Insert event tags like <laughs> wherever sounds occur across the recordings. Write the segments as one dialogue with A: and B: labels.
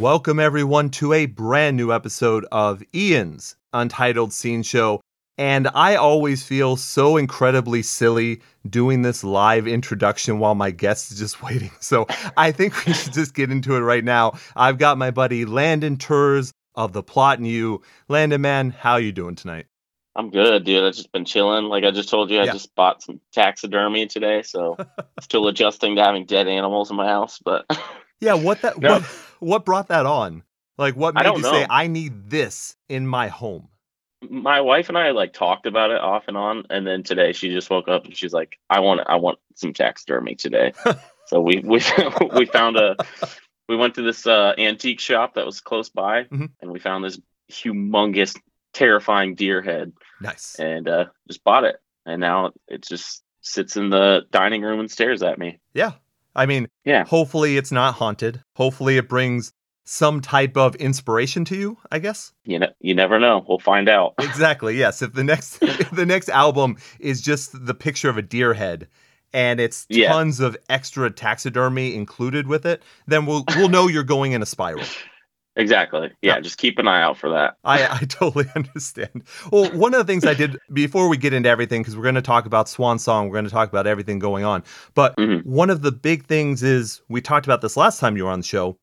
A: Welcome, everyone, to a brand new episode of Ian's Untitled Scene Show. And I always feel so incredibly silly doing this live introduction while my guest is just <laughs> waiting. So I think we should just get into it right now. I've got my buddy Landon Tewers of The Plot In You. Landon, man, how you doing tonight?
B: I'm good, dude. I've just been chilling. Like I just told you, I
A: Yeah.
B: just bought some taxidermy today, so <laughs> still adjusting to having dead animals in my house. But
A: Yeah, what that
B: No.
A: what what brought that on? Like what made you say. I need this in my home?
B: my wife and I like talked about it off and on, and then today she just woke up and she's like, "I want, I want some taxidermy today." <laughs> so we we <laughs> we found a we went to this uh, antique shop that was close by,
A: Mhm.
B: and we found this humongous, terrifying deer head,
A: Nice.
B: and uh, just bought it, and now it just sits in the dining room and stares at me.
A: Yeah. I mean,
B: Yeah.
A: hopefully it's not haunted. Hopefully it brings some type of inspiration to you, I guess.
B: You know, you never know. We'll find out. <laughs>
A: Exactly. Yes. If the next <laughs> if the next album is just the picture of a deer head and it's
B: Yeah.
A: tons of extra taxidermy included with it, then we'll we'll know you're going in a spiral. <laughs>
B: Exactly. Yeah,
A: Yeah.
B: just keep an eye out for that.
A: I, I <laughs> totally understand. Well, one of the things I did <laughs> before we get into everything, because we're going to talk about Swan Song, we're going to talk about everything going on. But
B: Mhm.
A: one of the big things is we talked about this last time you were on the show.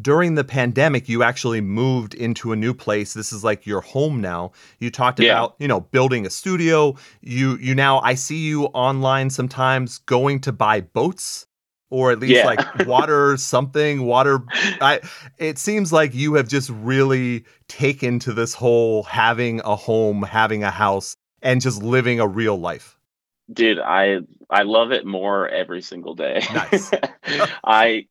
A: During the pandemic, you actually moved into a new place. This is like your home now. You talked
B: Yeah.
A: about, you know, building a studio. You you now I see you online sometimes going to buy boats or at least
B: Yeah.
A: like <laughs> water something, water I it seems like you have just really taken to this whole having a home, having a house, and just living a real life.
B: Dude, I I love it more every single day.
A: Nice. <laughs>
B: I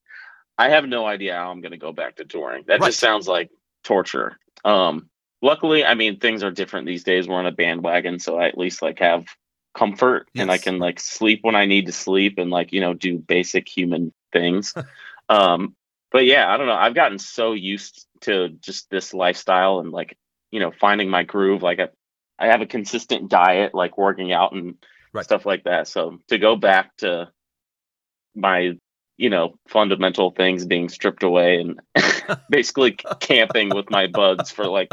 B: I have no idea how I'm going to go back to touring. That
A: Right.
B: just sounds like torture. Um luckily, I mean things are different these days. We're on a bandwagon, so I at least like have comfort and I can like sleep when I need to sleep and like, you know, do basic human things. <laughs> um but yeah, I don't know. I've gotten so used to just this lifestyle and like, you know, finding my groove like I I have a consistent diet, like working out and
A: Right.
B: stuff like that. So to go back to my, you know, fundamental things being stripped away and <laughs> basically <laughs> camping with my buds for like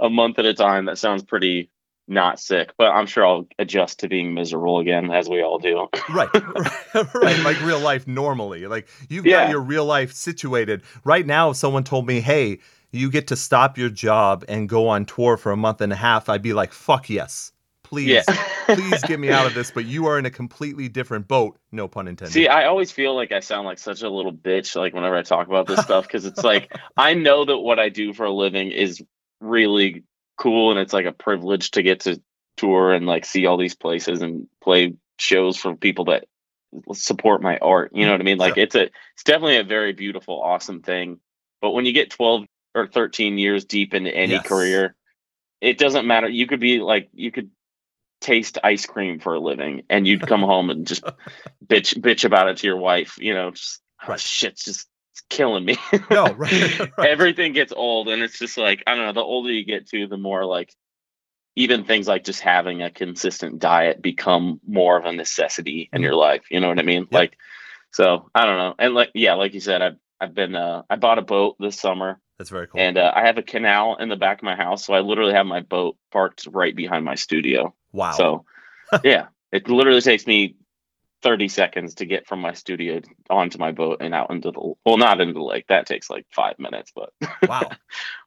B: a month at a time, that sounds pretty not sick. But I'm sure I'll adjust to being miserable again, as we all do.
A: Right. <laughs> <laughs> right. Like real life normally. Like you've
B: Yeah.
A: got your real life situated. Right now, if someone told me, hey, you get to stop your job and go on tour for a month and a half, I'd be like, fuck yes. Please.
B: yeah. <laughs>
A: please get me out of this. But you are in a completely different boat. No pun intended.
B: See, I always feel like I sound like such a little bitch, like whenever I talk about this stuff, because it's like I know that what I do for a living is really cool, and it's like a privilege to get to tour and like see all these places and play shows for people that support my art. You know what I mean? Like
A: Sure.
B: it's a, it's definitely a very beautiful, awesome thing. But when you get twelve or thirteen years deep into any
A: Yes.
B: career, it doesn't matter. You could be like you could taste ice cream for a living and you'd come <laughs> home and just bitch bitch about it to your wife you know just oh, shit's just killing me <laughs>
A: no, right. <laughs> right.
B: everything gets old and it's just like i don't know the older you get to the more like even things like just having a consistent diet become more of a necessity in your life you know what i mean
A: Mm-hmm. Yep.
B: like so i don't know and like yeah like you said i've i've been uh i bought a boat this summer
A: That's very cool.
B: and uh, i have a canal in the back of my house so i literally have my boat parked right behind my studio
A: wow.
B: so, <laughs> yeah, it literally takes me 30 seconds to get from my studio onto my boat and out into the well, not into the lake. That takes like five minutes, but <laughs>
A: wow.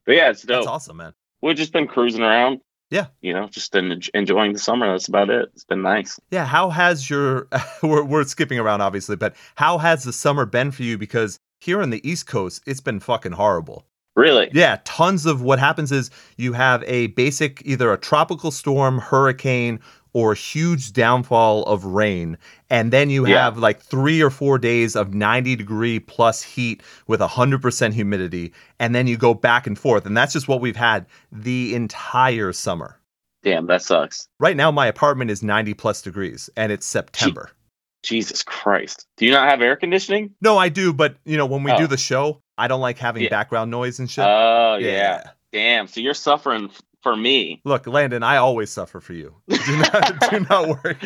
B: but yeah, it's
A: That's
B: dope.
A: awesome, man.
B: We've just been cruising around.
A: Yeah.
B: you know, just en- enjoying the summer. That's about it. It's been nice.
A: Yeah, how has your <laughs> we're, we're skipping around obviously, but how has the summer been for you? Because here on the East Coast, it's been fucking horrible.
B: Really?
A: Yeah, tons of what happens is you have a basic either a tropical storm, hurricane, or huge downfall of rain. And then you
B: Yeah.
A: have like three or four days of 90 degree plus heat with 100% humidity. And then you go back and forth. And that's just what we've had the entire summer.
B: Damn, that sucks.
A: Right now, my apartment is 90 plus degrees and it's September.
B: Jesus Christ. Do you not have air conditioning?
A: No, I do, but you know, when we
B: Oh.
A: do the show, I don't like having
B: Yeah.
A: background noise and shit.
B: Oh yeah. Damn. So you're suffering for me.
A: Look, Landon, I always suffer for you. Do not, do <laughs> not worry.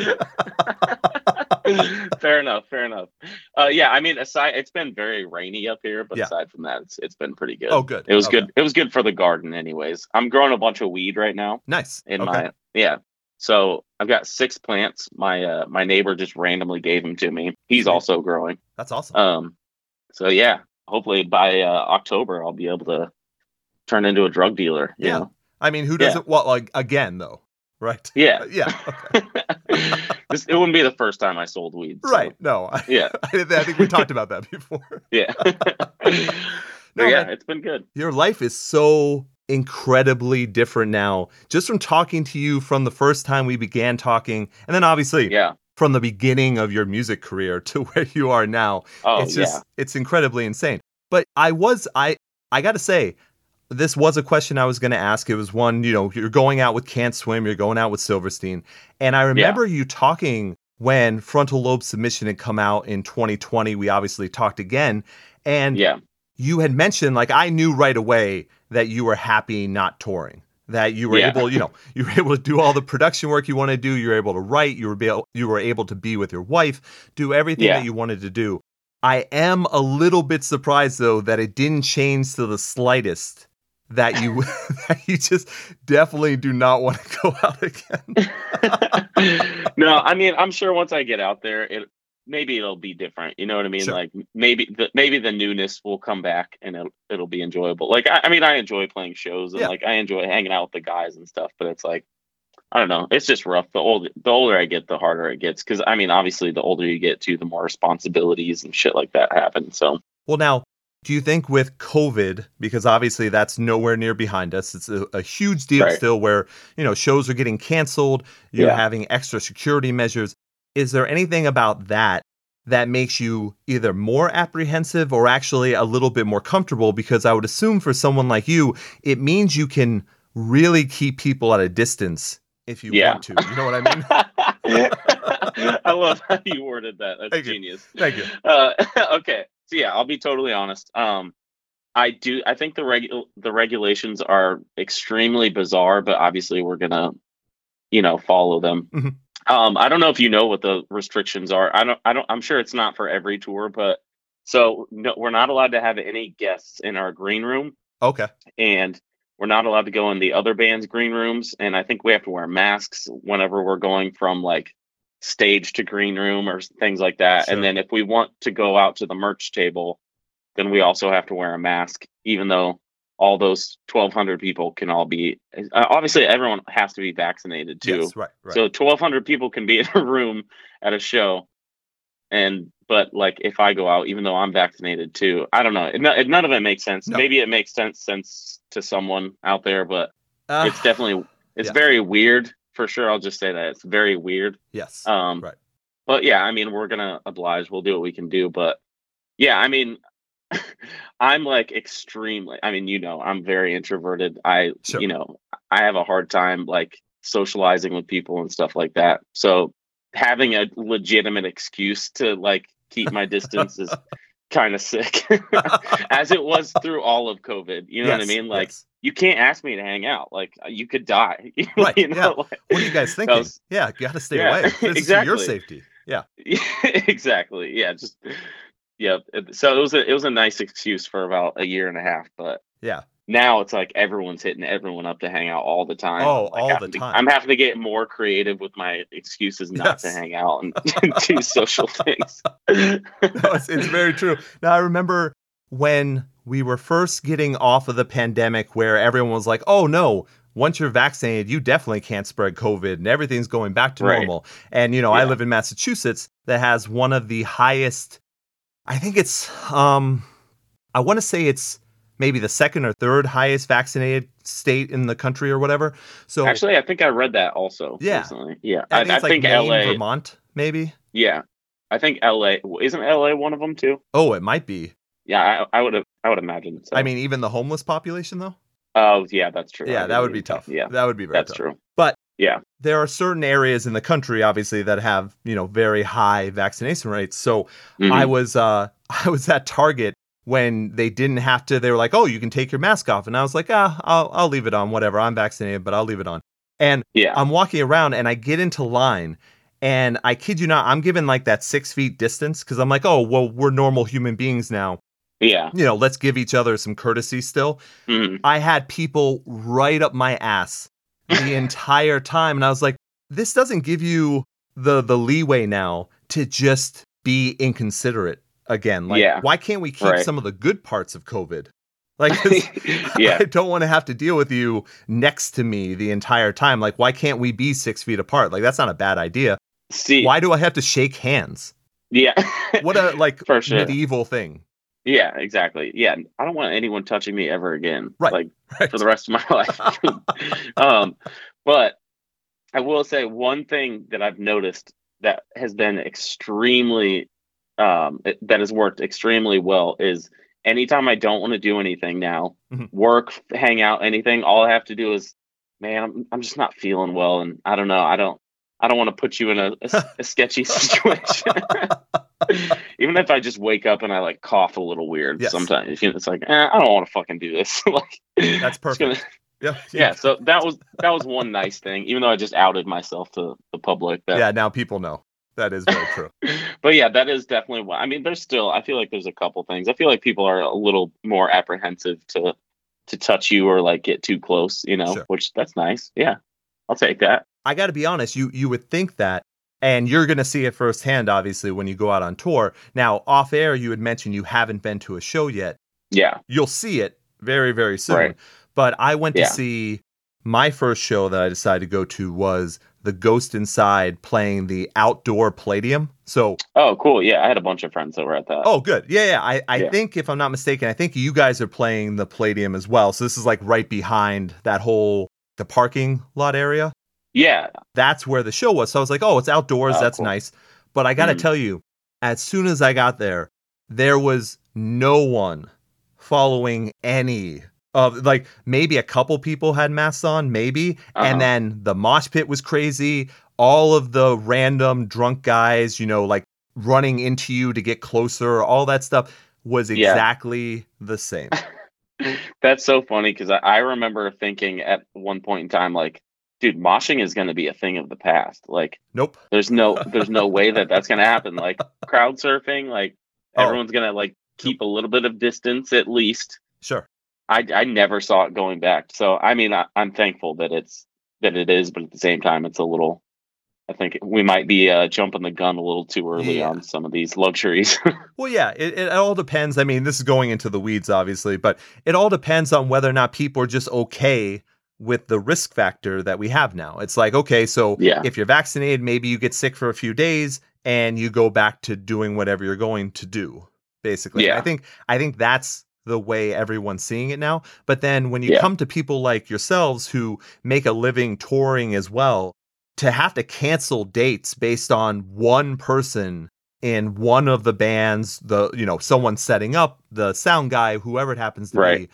B: fair enough. Fair enough. Uh, yeah, I mean, aside, it's been very rainy up here, but
A: Yeah.
B: aside from that, it's it's been pretty good.
A: Oh, good.
B: It was
A: Okay.
B: good. It was good for the garden, anyways. I'm growing a bunch of weed right now
A: Nice.
B: in
A: okay.
B: my yeah. So I've got six plants. My uh, my neighbor just randomly gave them to me. He's
A: Sweet.
B: also growing.
A: That's awesome.
B: Um, so yeah, hopefully by uh, October I'll be able to turn into a drug dealer.
A: Yeah.
B: know?
A: I mean, who doesn't? want like again though, right?
B: yeah. <laughs>
A: Yeah. Okay. <laughs>
B: this, it wouldn't be the first time I sold weed. so,
A: Right. No. <laughs> I,
B: Yeah.
A: I think we talked about that before.
B: Yeah.
A: No,
B: But yeah,
A: man.
B: it's been good.
A: Your life is so incredibly different now, just from talking to you from the first time we began talking, and then obviously
B: Yeah.
A: from the beginning of your music career to where you are now.
B: Oh
A: it's
B: yeah.
A: just it's incredibly insane. But I was I I got to say this was a question I was going to ask. It was one, you know, you're going out with Can't Swim, you're going out with Silverstein, and I remember you talking when Frontal Lobe Submission had come out in 2020. We obviously talked again, and
B: Yeah.
A: you had mentioned like I knew right away that you were happy not touring. That you were
B: Yeah.
A: able, you know, <laughs> you were able to do all the production work you want to do. You were able to write. You were be able, you were able to be with your wife, do everything
B: Yeah.
A: that you wanted to do. I am a little bit surprised though that it didn't change to the slightest. That you <laughs> that you just definitely do not want to <laughs> go out again. <laughs>
B: no, I mean, I'm sure once I get out there, it maybe it'll be different. You know what I mean?
A: Sure.
B: Like maybe the maybe the newness will come back and it'll, it'll be enjoyable. Like I, I mean, I enjoy playing shows and
A: Yeah.
B: like I enjoy hanging out with the guys and stuff. But it's like I don't know. It's just rough. The older the older I get, the harder it gets. Because I mean, obviously, the older you get, too, the more responsibilities and shit like that happen. So
A: Well, now, do you think with COVID, because obviously that's nowhere near behind us, it's a, a huge deal
B: Right.
A: still where, you know, shows are getting canceled, you're
B: Yeah.
A: having extra security measures. Is there anything about that that makes you either more apprehensive or actually a little bit more comfortable? Because I would assume for someone like you, it means you can really keep people at a distance if you
B: Yeah.
A: want to. You know what I mean? <laughs> <laughs>
B: I love how you worded that. That's
A: Thank you.
B: genius.
A: Thank you.
B: Uh, <laughs> okay, so yeah, I'll be totally honest. Um, I do. I think the regu- the regulations are extremely bizarre, but obviously we're gonna, you know, follow them.
A: Mhm.
B: Um, I don't know if you know what the restrictions are. I don't. I don't. I'm sure it's not for every tour, but so no, we're not allowed to have any guests in our green room,
A: Okay.
B: and we're not allowed to go in the other band's green rooms. And I think we have to wear masks whenever we're going from like stage to green room or things like that.
A: Sure.
B: And then if we want to go out to the merch table, then we also have to wear a mask, even though all those 1,200 people can all be. Uh, obviously, everyone has to be vaccinated too.
A: Yes, right, right.
B: So 1,200 people can be in a room at a show. And but like if I go out, even though I'm vaccinated too, I don't know. It, it, none of it makes sense.
A: No.
B: Maybe it makes sense sense to someone out there, but
A: Uh,
B: it's definitely it's
A: yeah.
B: very weird for sure. I'll just say that it's very weird.
A: yes.
B: Um,
A: Right.
B: But yeah, I mean, we're gonna oblige. We'll do what we can do. But yeah, I mean, <laughs> I'm like extremely. I mean, you know, I'm very introverted. I,
A: Sure.
B: you know, I have a hard time like socializing with people and stuff like that. So having a legitimate excuse to like keep my <laughs> distance is kind of sick, <laughs> as it was through all of COVID. You know what I mean? Like,
A: yes.
B: you can't ask me to hang out. Like, uh, you could die. <laughs>
A: Right,
B: you know? Like-
A: What are you guys thinking?
B: was-
A: yeah, you got to stay
B: Yeah,
A: away. <laughs> This is for your safety. Yeah.
B: exactly. Yeah. Just yeah. So it was a it was a nice excuse for about a year and a half, but
A: Yeah.
B: now it's like everyone's hitting everyone up to hang out all the time.
A: Oh,
B: like,
A: all the
B: to-
A: time.
B: I'm having to get more creative with my excuses not to hang out <laughs> and, do social things. <laughs>
A: No, it's, it's very true. Now I remember when we were first getting off of the pandemic, where everyone was like, "Oh no." Once you're vaccinated, you definitely can't spread COVID and everything's going back to
B: Right.
A: normal. And, you know, I live in Massachusetts that has one of the highest, I think it's, um, I want to say it's maybe the second or third highest vaccinated state in the country or whatever. So
B: Actually, I think I read that also.
A: Yeah.
B: Recently. Yeah.
A: I
B: I,
A: think
B: I
A: it's like
B: think
A: Maine,
B: LA.
A: Vermont, maybe.
B: Yeah. I think LA isn't LA one of them too.
A: Oh, it might be.
B: Yeah, I, I would have. I would imagine. So.
A: I mean, even the homeless population, though.
B: oh yeah, that's true.
A: Yeah, that would be tough.
B: Yeah,
A: that would be very
B: that's
A: tough.
B: true.
A: But
B: Yeah.
A: there are certain areas in the country, obviously, that have you know very high vaccination rates. So
B: Mhm.
A: I was uh <laughs> I was at Target when they didn't have to. They were like, "Oh, you can take your mask off," and I was like, "Ah, I'll I'll leave it on. Whatever. I'm vaccinated, but I'll leave it on." And
B: yeah.
A: I'm walking around and I get into line, And I kid you not, I'm given like that six feet distance because I'm like, oh, well, we're normal human beings now.
B: Yeah.
A: You know, let's give each other some courtesy still.
B: Mhm.
A: I had people right up my ass <laughs> the entire time. And I was like, this doesn't give you the the leeway now to just be inconsiderate again. Like,
B: Yeah.
A: why can't we keep
B: Right.
A: some of the good parts of COVID? <laughs> Like,
B: yeah.
A: I don't want to have to deal with you next to me the entire time. Like, why can't we be six feet apart? Like, that's not a bad idea.
B: See.
A: Why do I have to shake hands?
B: Yeah. <laughs>
A: What a like
B: sure.
A: medieval thing.
B: Yeah, exactly. Yeah, I don't want anyone touching me ever again.
A: Right,
B: Like <laughs>
A: right.
B: for the rest of my life. um, but I will say one thing that I've noticed that has been extremely um, it- that has worked extremely well is anytime I don't want to do anything now,
A: Mhm.
B: work, hang out, anything, all I have to do is, man, I'm, I'm just not feeling well, and I don't know, I don't, I don't want to put you in a, a, a sketchy <laughs> situation. <laughs> Even if I just wake up and I like cough a little weird
A: Yes.
B: sometimes, you know, it's like, eh, I don't want to fucking do this. <laughs> like,
A: That's
B: gonna-
A: perfect. Yeah.
B: yeah so that was that was one nice thing even though i just outed myself to the public that
A: Yeah. Now people know. That is very true. <laughs>
B: but yeah that is definitely one i mean there's still i feel like there's a couple things i feel like people are a little more apprehensive to to touch you or like get too close you know
A: Sure.
B: which that's nice yeah i'll take that
A: I got to be honest, you you would think that and you're going to see it firsthand obviously when you go out on tour. Now, off air you had mentioned you haven't been to a show yet.
B: yeah
A: You'll see it very very soon.
B: Right.
A: But I went
B: Yeah.
A: to see my first show that I decided to go to was The Ghost Inside playing the outdoor Palladium. So,
B: oh cool yeah i had a bunch of friends that were at that
A: oh good. Yeah, yeah. I I
B: Yeah.
A: think if I'm not mistaken, I think you guys are playing the Palladium as well. So this is like right behind that whole the parking lot area.
B: yeah
A: that's where the show was. So I was like, oh, it's outdoors.
B: Oh,
A: that's
B: cool.
A: nice. But I got to
B: Mhm.
A: tell you, as soon as I got there, there was no one following any of like maybe a couple people had masks on, maybe.
B: Uh-huh.
A: And then the mosh pit was crazy. All of the random drunk guys, you know, like running into you to get closer, all that stuff was
B: Yeah.
A: exactly the same. <laughs>
B: that's so funny because I, I remember thinking at one point in time like dude moshing is going to be a thing of the past like
A: Nope.
B: There's no there's no way that that's gonna happen. Like <laughs> crowd surfing, like
A: Oh.
B: everyone's gonna like keep a little bit of distance at least.
A: Sure.
B: I I never saw it going back. So I mean I, I'm thankful that it's that it is, but at the same time it's a little. I think we might be uh, jumping the gun a little too early
A: Yeah.
B: on some of these luxuries. <laughs>
A: Well, yeah, it, it all depends. I mean, this is going into the weeds, obviously, but it all depends on whether or not people are just okay with the risk factor that we have now. It's like, okay, so
B: Yeah.
A: if you're vaccinated, maybe you get sick for a few days and you go back to doing whatever you're going to do, basically.
B: Yeah.
A: I think I think that's the way everyone's seeing it now. But then when you
B: Yeah.
A: come to people like yourselves who make a living touring as well, to have to cancel dates based on one person in one of the bands, the you know, someone setting up, the sound guy, whoever it happens to
B: Right.
A: be,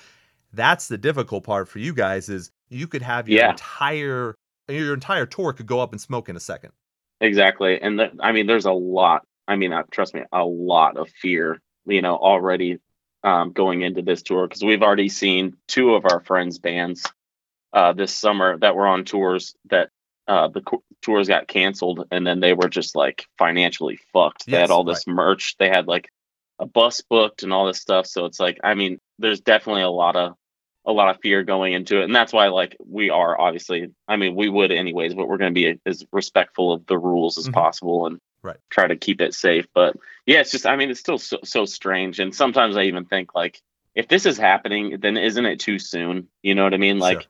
A: that's the difficult part for you guys is you could have your
B: Yeah.
A: entire your entire tour could go up in smoke in a second.
B: exactly, and th- I mean there's a lot. I mean, uh, trust me, a lot of fear. You know, already um, going into this tour because we've already seen two of our friends' bands uh, this summer that were on tours that uh, the co- tours got canceled, and then they were just like financially fucked. They
A: Yes,
B: had all this merch. They had like a bus booked and all this stuff. So it's like, I mean, there's definitely a lot of a lot of fear going into it, and that's why like we are obviously. I mean, we would anyways, but we're going to be as respectful of the rules as
A: Mhm.
B: possible and
A: Right.
B: try to keep it safe. But yeah, it's just, I mean, it's still so, so strange, and sometimes I even think like, if this is happening, then isn't it too soon? You know what I mean? Like,
A: Sure.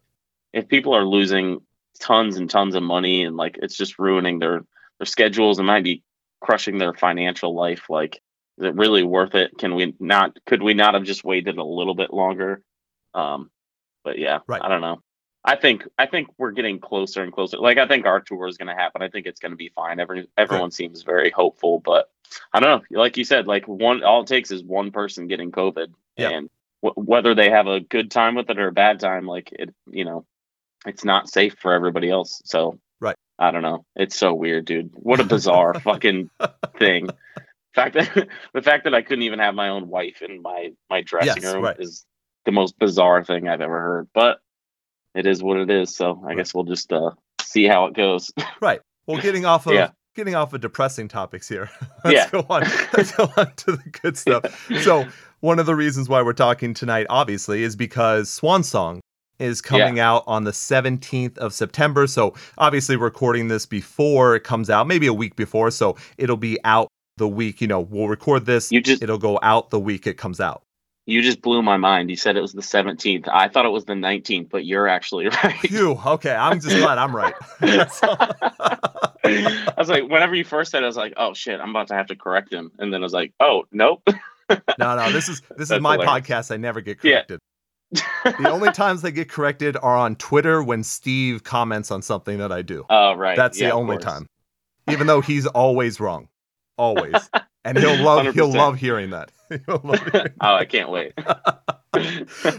B: if people are losing tons and tons of money and like it's just ruining their their schedules and might be crushing their financial life like is it really worth it can we not could we not have just waited a little bit longer um but yeah
A: Right.
B: i don't know i think i think we're getting closer and closer. Like i think our tour is going to happen. I think it's going to be fine. Every, everyone seems very hopeful but i don't know. Like you said like one all it takes is one person getting covid
A: Yeah.
B: and w- whether they have a good time with it or a bad time like it you know it's not safe for everybody else. So
A: Right.
B: i don't know. It's so weird dude. What a bizarre <laughs> fucking thing. Fact that <laughs> the fact that i couldn't even have my own wife in my my dressing
A: Yes,
B: room
A: right.
B: is the most bizarre thing i've ever heard. But it is what it is so i
A: Right.
B: guess we'll just uh see how it goes <laughs>
A: Right. Well, getting off of
B: Yeah.
A: getting off of depressing topics here. <laughs> Let's
B: Yeah.
A: go on. <laughs> Let's go on to the good stuff. So, one of the reasons why we're talking tonight, obviously, is because Swan Song is coming out on the 17th of September. So, obviously, recording this before it comes out, maybe a week before. So, it'll be out the week, you know, we'll record this,
B: You just
A: it'll go out the week it comes out.
B: You just blew my mind. You said it was the 17th. I thought it was the 19th, but you're actually <laughs> right.
A: Phew. Okay. I'm just <laughs> glad I'm right.
B: I was like, whenever you first said, it, I was like, oh shit, I'm about to have to correct him, and then I was like, oh nope. <laughs>
A: no, no, this is this is my
B: hilarious.
A: podcast. I never get
B: Yeah.
A: corrected. the only times they get corrected are on Twitter when Steve comments on something that I do.
B: Oh right.
A: That's
B: Yeah,
A: the only time. Even though he's always wrong. Always. And he'll <laughs> love he'll love hearing that. <laughs> Love <laughs> hearing
B: oh, I can't wait.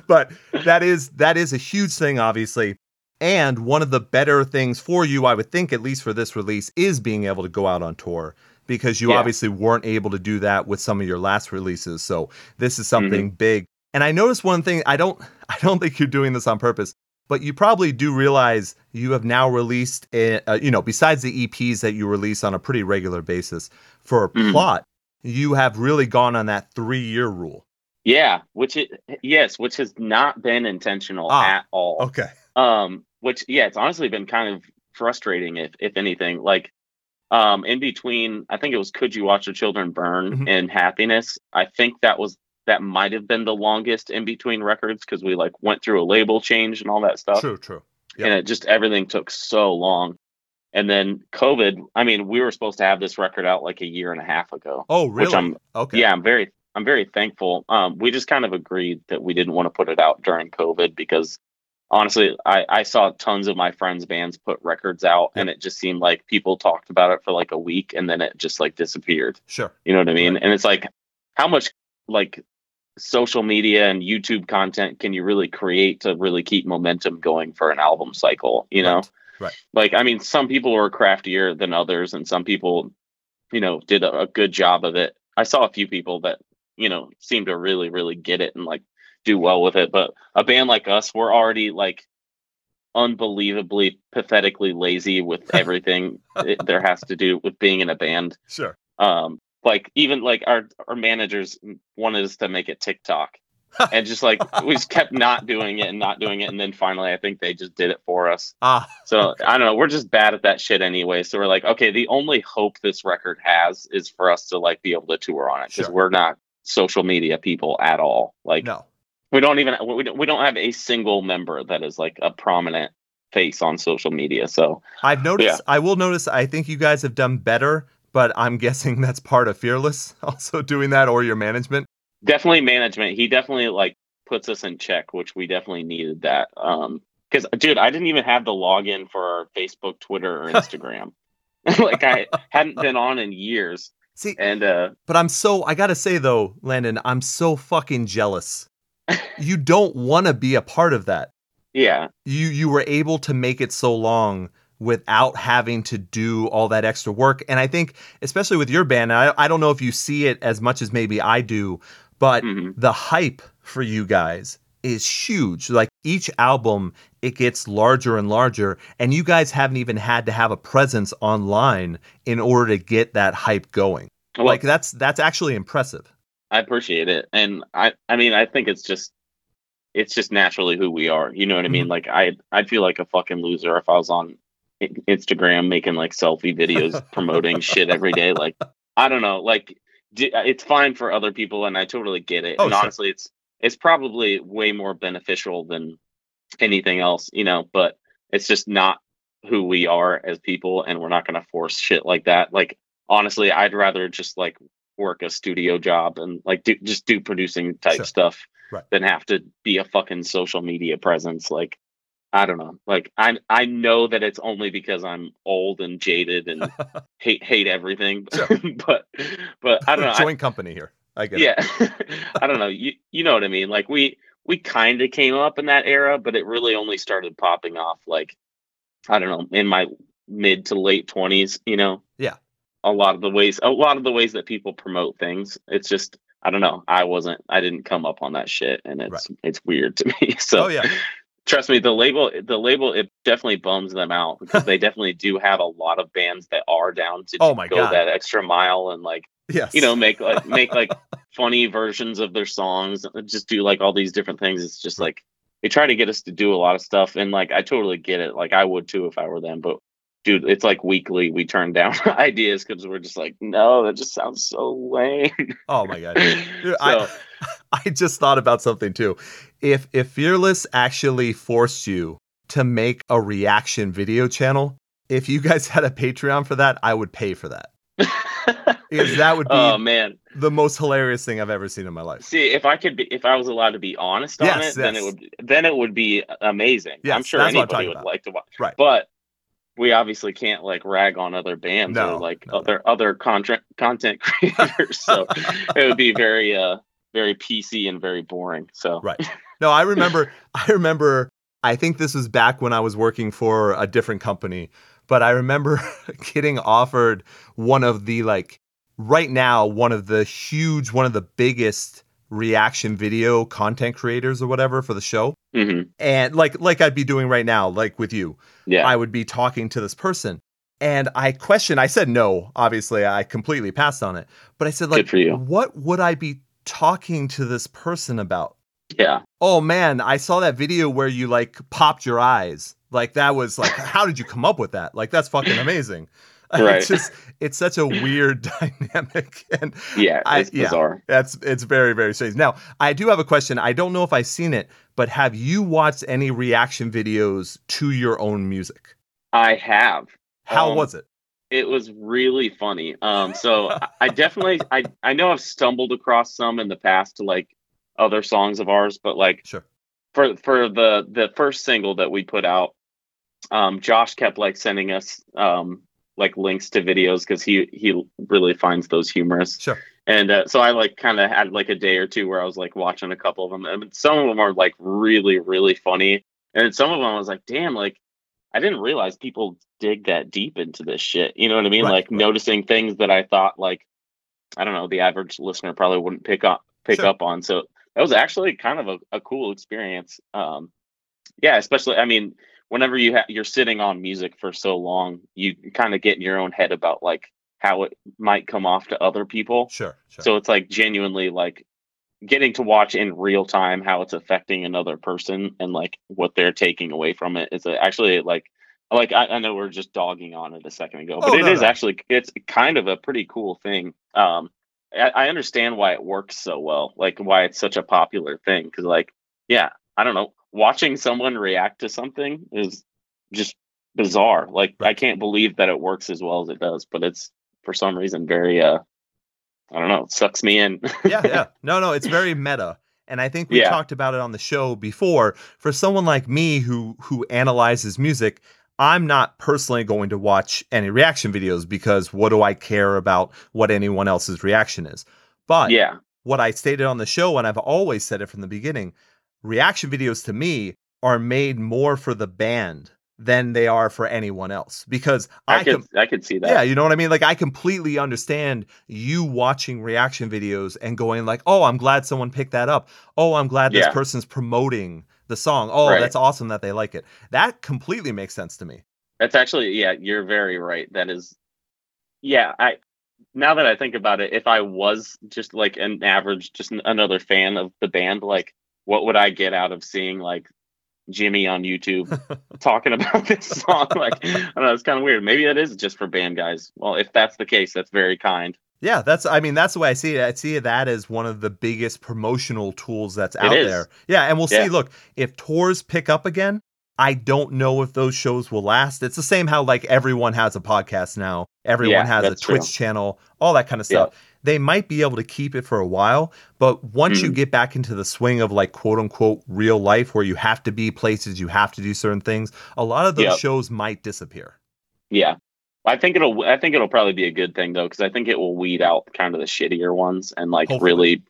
A: but that is that is a huge thing obviously and one of the better things for you i would think at least for this release is being able to go out on tour because you
B: Yeah.
A: obviously weren't able to do that with some of your last releases so this is
B: Mm-hmm.
A: something big and i noticed one thing i don't i don't think you're doing this on purpose but you probably do realize you have now released a, uh, you know besides the eps that you release on a pretty regular basis for
B: Mhm.
A: plot you have really gone on that three year rule
B: yeah, which it yes, which has not been intentional
A: Ah,
B: at all.
A: okay
B: Um, which yeah, it's honestly been kind of frustrating if if anything. Like, um, in between, I think it was "Could You Watch the Children Burn"
A: Mhm.
B: and "Happiness." I think that was that might have been the longest in between records because we like went through a label change and all that stuff,
A: true true Yep.
B: and it just everything took so long. And then COVID. I mean, we were supposed to have this record out like a year and a half ago.
A: oh really
B: I'm-
A: okay
B: Yeah, I'm very I'm very thankful. Um, we just kind of agreed that we didn't want to put it out during COVID because honestly, I, I saw tons of my friends' bands put records out and it just seemed like people talked about it for like a week and then it just like disappeared.
A: sure
B: You know what I mean?
A: Right.
B: And it's like how much like social media and YouTube content can you really create to really keep momentum going for an album cycle, you know?
A: Right, right.
B: Like I mean, some people were craftier than others and some people, you know, did a, a good job of it. I saw a few people that, you know, seemed to really, really get it and like do well with it. But a band like us, we're already like unbelievably pathetically lazy with <laughs> everything it, there has to do with being in a band
A: Sure.
B: um like even like our our managers wanted us to make it tiktok. <laughs> And just like we just kept not doing it and not doing it. And then finally i think they just did it for us.
A: Ah,
B: so i don't know. We're just bad at that shit anyway. So we're like okay the only hope this record has is for us to like be able to tour on it. Because
A: Sure.
B: we're not social media people at all. Like
A: no.
B: we don't even we don't, we don't have a single member that is like a prominent face on social media. So
A: I've noticed, I will notice, I think you guys have done better, but I'm guessing <laughs> that's part of Fearless <laughs> also doing that or your management.
B: definitely management he definitely like puts us in check which we definitely needed that um because dude i didn't even have the login for our facebook twitter or <laughs> instagram like i hadn't been on in years
A: See,
B: and uh
A: but I'm so, I gotta say though, Landon, I'm so fucking jealous. you don't want to be a part of that.
B: yeah
A: You, you were able to make it so long without having to do all that extra work. And I think, especially with your band, I, I don't know if you see it as much as maybe I do, but
B: mhm.
A: the hype for you guys is huge. Like each album, it gets larger and larger, and you guys haven't even had to have a presence online in order to get that hype going.
B: well,
A: like that's that's actually impressive.
B: i appreciate it and i i mean i think it's just it's just naturally who we are you know what i mean like i i'd feel like a fucking loser if i was on instagram making like selfie videos <laughs> promoting shit every day like i don't know like uh, it's fine for other people and i totally get it
A: Oh,
B: and
A: sure.
B: honestly it's it's probably way more beneficial than anything else you know but it's just not who we are as people and we're not going to force shit like that like honestly i'd rather just like work a studio job and like do just do producing type
A: Sure.
B: stuff
A: Right.
B: than have to be a fucking social media presence like i don't know. Like i i know that it's only because i'm old and jaded and <laughs> hate hate everything <laughs> but but i don't know. I-
A: Joint company here. I get
B: yeah. <laughs> I don't know. You you know what i mean? Like we we kind of came up in that era but it really only started popping off like i don't know in my mid to late 20s you know?
A: Yeah.
B: a lot of the ways a lot of the ways that people promote things. It's just i don't know. I wasn't i didn't come up on that shit and it's it's weird to me so
A: Oh yeah.
B: Trust me, the label, the label, it definitely bums them out <laughs> because they definitely do have a lot of bands that are down to
A: Oh
B: go
A: God.
B: that extra mile and like
A: Yes.
B: you know make like <laughs> make like funny versions of their songs, uh, just do like all these different things. It's just like they try to get us to do a lot of stuff, and like I totally get it. Like I would too if I were them, but. Dude, it's like weekly we turn down <laughs> ideas because we're just like, no, that just sounds so lame.
A: Oh my god. Dude,
B: so,
A: I, I just thought about something too. If if Fearless actually forced you to make a reaction video channel, if you guys <laughs> had a Patreon for that, I would pay for that. <laughs> Because that would be
B: oh man,
A: the most hilarious thing I've ever seen in my life.
B: See, if I could be, if I was allowed to be honest on
A: Yes,
B: it, then it would, then it would be amazing. I'm sure
A: that's what I'm
B: anybody would
A: about.
B: like to watch.
A: Right.
B: But we obviously can't like rag on other bands
A: No,
B: or like
A: no, no.
B: other other content content <laughs> creators. so it would be very uh very PC and very boring. So
A: Right. No, I remember <laughs> I remember I think this was back when I was working for a different company, but I remember <laughs> getting offered one of the like right now one of the huge one of the biggest reaction video content creators or whatever for the show.
B: mhm.
A: And like like I'd be doing right now like with you.
B: yeah,
A: I would be talking to this person and I questioned, I said no, obviously I completely passed on it. But I said like
B: Good for you.
A: what would I be talking to this person about?
B: Yeah,
A: Oh man, I saw that video where you like popped your eyes. Like that was like <laughs> how did you come up with that? Like that's fucking amazing. <laughs>
B: Right.
A: It's just it's such a weird <laughs> dynamic and
B: yeah.
A: I-
B: It's
A: yeah.
B: bizarre.
A: that's it's very very strange. Now, I do have a question. I don't know if I've seen it, but have you watched any reaction videos to your own music?
B: I have.
A: How
B: Um,
A: was it?
B: it was really funny. Um, so I- I definitely, I, I know I've stumbled across some in the past to like other songs of ours, but like
A: Sure.
B: for for the the first single that we put out, um, Josh kept like sending us um like links to videos because he he really finds those humorous.
A: Sure.
B: And uh, so I like kind of had like a day or two where I was like watching a couple of them, and some of them are like really really funny, and some of them I was like, damn, like I didn't realize people dig that deep into this shit. You know what I mean?
A: Right,
B: like
A: right.
B: noticing things that I thought like I don't know the average listener probably wouldn't pick up pick
A: Sure.
B: up on. So that was actually kind of a, a cool experience. Um, yeah, especially I mean, whenever you ha- you're sitting on music for so long, you kind of get in your own head about like how it might come off to other people.
A: Sure. Sure.
B: So it's like genuinely like getting to watch in real time how it's affecting another person and like what they're taking away from it is actually like like I, I know we are just dogging on it a second ago, but
A: Oh,
B: it
A: no,
B: is
A: no.
B: actually it's kind of a pretty cool thing. Um, I, I understand why it works so well, like why it's such a popular thing. Because like, yeah, I don't know, watching someone react to something is just bizarre. Like I can't believe that it works as well as it does, but it's for some reason very uh I don't know, it sucks me in.
A: yeah, yeah. <laughs> No, no, it's very meta. And I think we
B: Yeah.
A: talked about it on the show before. For someone like me who who analyzes music, I'm not personally going to watch any reaction videos because what do I care about what anyone else's reaction is? But
B: yeah.
A: what I stated on the show, and I've always said it from the beginning, reaction videos to me are made more for the band than they are for anyone else because
B: I,
A: I,
B: could
A: com-
B: I could see that.
A: yeah, you know what I mean? Like I completely understand you watching reaction videos and going like, "Oh, I'm glad someone picked that up. Oh, I'm glad this person's promoting the song. Oh,
B: Right.
A: that's awesome that they like it." That completely makes sense to me.
B: That's actually yeah, you're very right. That is yeah, I now that I think about it, if I was just like an average just another fan of the band, like what would I get out of seeing like Jimmy on YouTube <laughs> talking about this song? Like I don't know, it's kind of weird. Maybe that is just for band guys. Well, if that's the case, that's very kind.
A: Yeah, that's I mean that's the way I see it. I see that as one of the biggest promotional tools that's out there. Yeah, and we'll
B: Yeah.
A: see. Look, if tours pick up again, I don't know if those shows will last. It's the same how like everyone has a podcast now. Everyone
B: Yeah,
A: has a
B: that's true.
A: Twitch channel, all that kind of stuff. They might be able to keep it for a while, but once you
B: Mhm.
A: get back into the swing of like quote unquote real life where you have to be places, you have to do certain things, a lot of those
B: Yep.
A: shows might disappear.
B: Yeah. I think it'll I think it'll probably be a good thing though, because I think it will weed out kind of the shittier ones and like
A: Hopefully.
B: really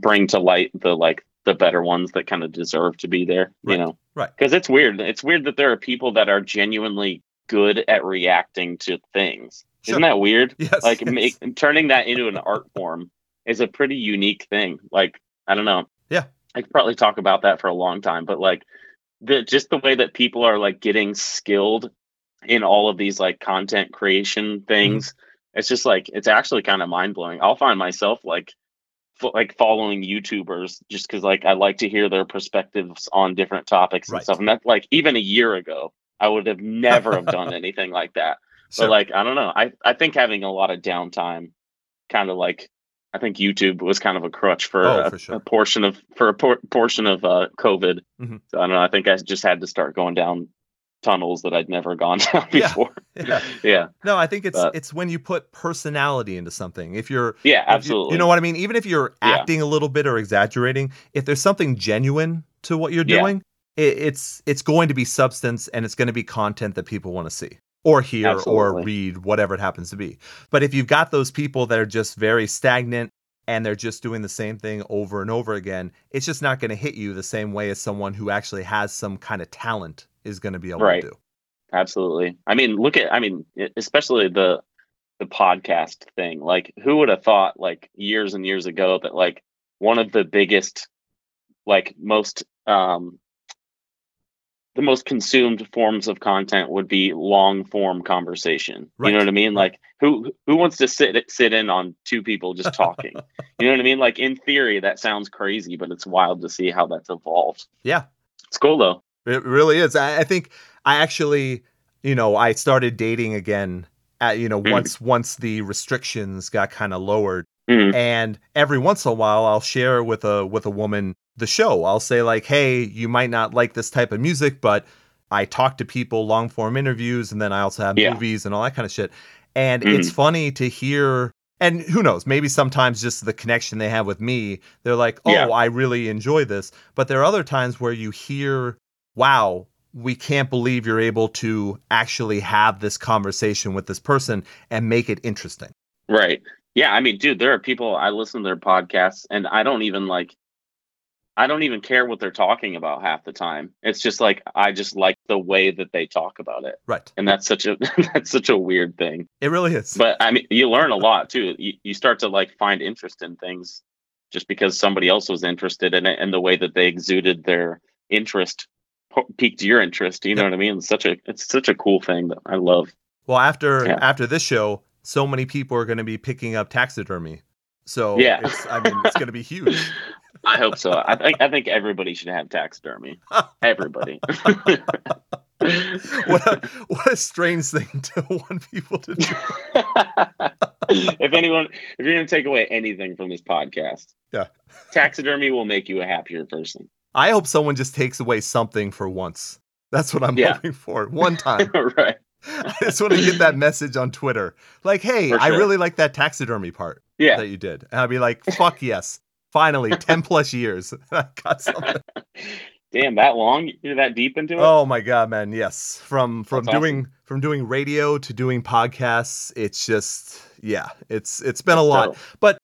B: bring to light the like the better ones that kind of deserve to be there.
A: Right,
B: You know,
A: right.
B: Because it's weird. It's weird that there are people that are genuinely good at reacting to things.
A: Sure.
B: Isn't that weird?
A: Yes.
B: Like
A: yes.
B: make, turning that into an art form is a pretty unique thing. Like I don't know.
A: Yeah.
B: I could probably talk about that for a long time, but like the just the way that people are like getting skilled in all of these like content creation things. Mm-hmm. It's just like it's actually kind of mind blowing. I'll find myself like like following YouTubers just because like I like to hear their perspectives on different topics and right. stuff. And that like even a year ago, I would have never have done <laughs> anything like that. But like I don't know. I I think having a lot of downtime, kind of like I think YouTube was kind of a crutch for, oh, a, for sure. a, portion of for a por- portion of uh, COVID. Mm-hmm. So I don't know. I think I just had to start going down tunnels that I'd never gone <laughs> down before. Yeah. <laughs> yeah. yeah.
A: No, I think it's but, it's when you put personality into something. If you're
B: Yeah, absolutely.
A: You, you, know what I mean? Even if you're acting yeah. a little bit or exaggerating, if there's something genuine to what you're doing, yeah. it, it's it's going to be substance and it's going to be content that people want to see or hear absolutely. or read, whatever it happens to be. But if you've got those people that are just very stagnant and they're just doing the same thing over and over again, it's just not going to hit you the same way as someone who actually has some kind of talent is going to be able right. to do.
B: Absolutely. I mean, look at I mean, especially the the podcast thing. Like who would have thought like years and years ago that like one of the biggest like most um the most consumed forms of content would be long form conversation. Right. You know what I mean? Like who who wants to sit sit in on two people just talking? <laughs> you know what I mean? Like in theory that sounds crazy, but it's wild to see how that's evolved.
A: Yeah.
B: It's cool though.
A: It really is. I, I think I actually, you know, I started dating again at, you know, mm. once once the restrictions got kind of lowered. Mm. And every once in a while I'll share with a with a woman the show. I'll say like, "Hey, you might not like this type of music, but I talk to people long form interviews and then I also have yeah. movies and all that kind of shit." And mm. it's funny to hear and who knows, maybe sometimes just the connection they have with me, they're like, "Oh, yeah. I really enjoy this." But there are other times where you hear wow, we can't believe you're able to actually have this conversation with this person and make it interesting.
B: Right. Yeah. I mean, dude, there are people I listen to their podcasts and I don't even like, I don't even care what they're talking about half the time. It's just like I just like the way that they talk about it.
A: Right.
B: And that's such a <laughs> that's such a weird thing.
A: It really is.
B: But I mean, you learn a lot too. You, you start to like find interest in things just because somebody else was interested in it and the way that they exuded their interest piqued your interest. You know what I mean? It's such a it's such a cool thing that I love.
A: Well, after yeah. after this show, so many people are going to be picking up taxidermy. So
B: yeah,
A: I mean, it's going to be <laughs> huge.
B: I hope so. I think I think everybody should have taxidermy. Everybody. <laughs> <laughs>
A: what a what a strange thing to want people to do.
B: if anyone, if you're going to take away anything from this podcast,
A: yeah,
B: taxidermy will make you a happier person.
A: I hope someone just takes away something for once. That's what I'm yeah. hoping for. One <laughs> time.
B: right. <laughs>
A: I just want to get that <laughs> message on Twitter. Like, hey, sure. I really like that taxidermy part
B: yeah.
A: that you did. And I'd be like, fuck yes. Finally, 10 plus years. I got something.
B: Damn, that long? You're that deep into it?
A: Oh my god, man. Yes. From from That's doing awesome. from doing radio to doing podcasts, it's just yeah, it's it's been a lot. But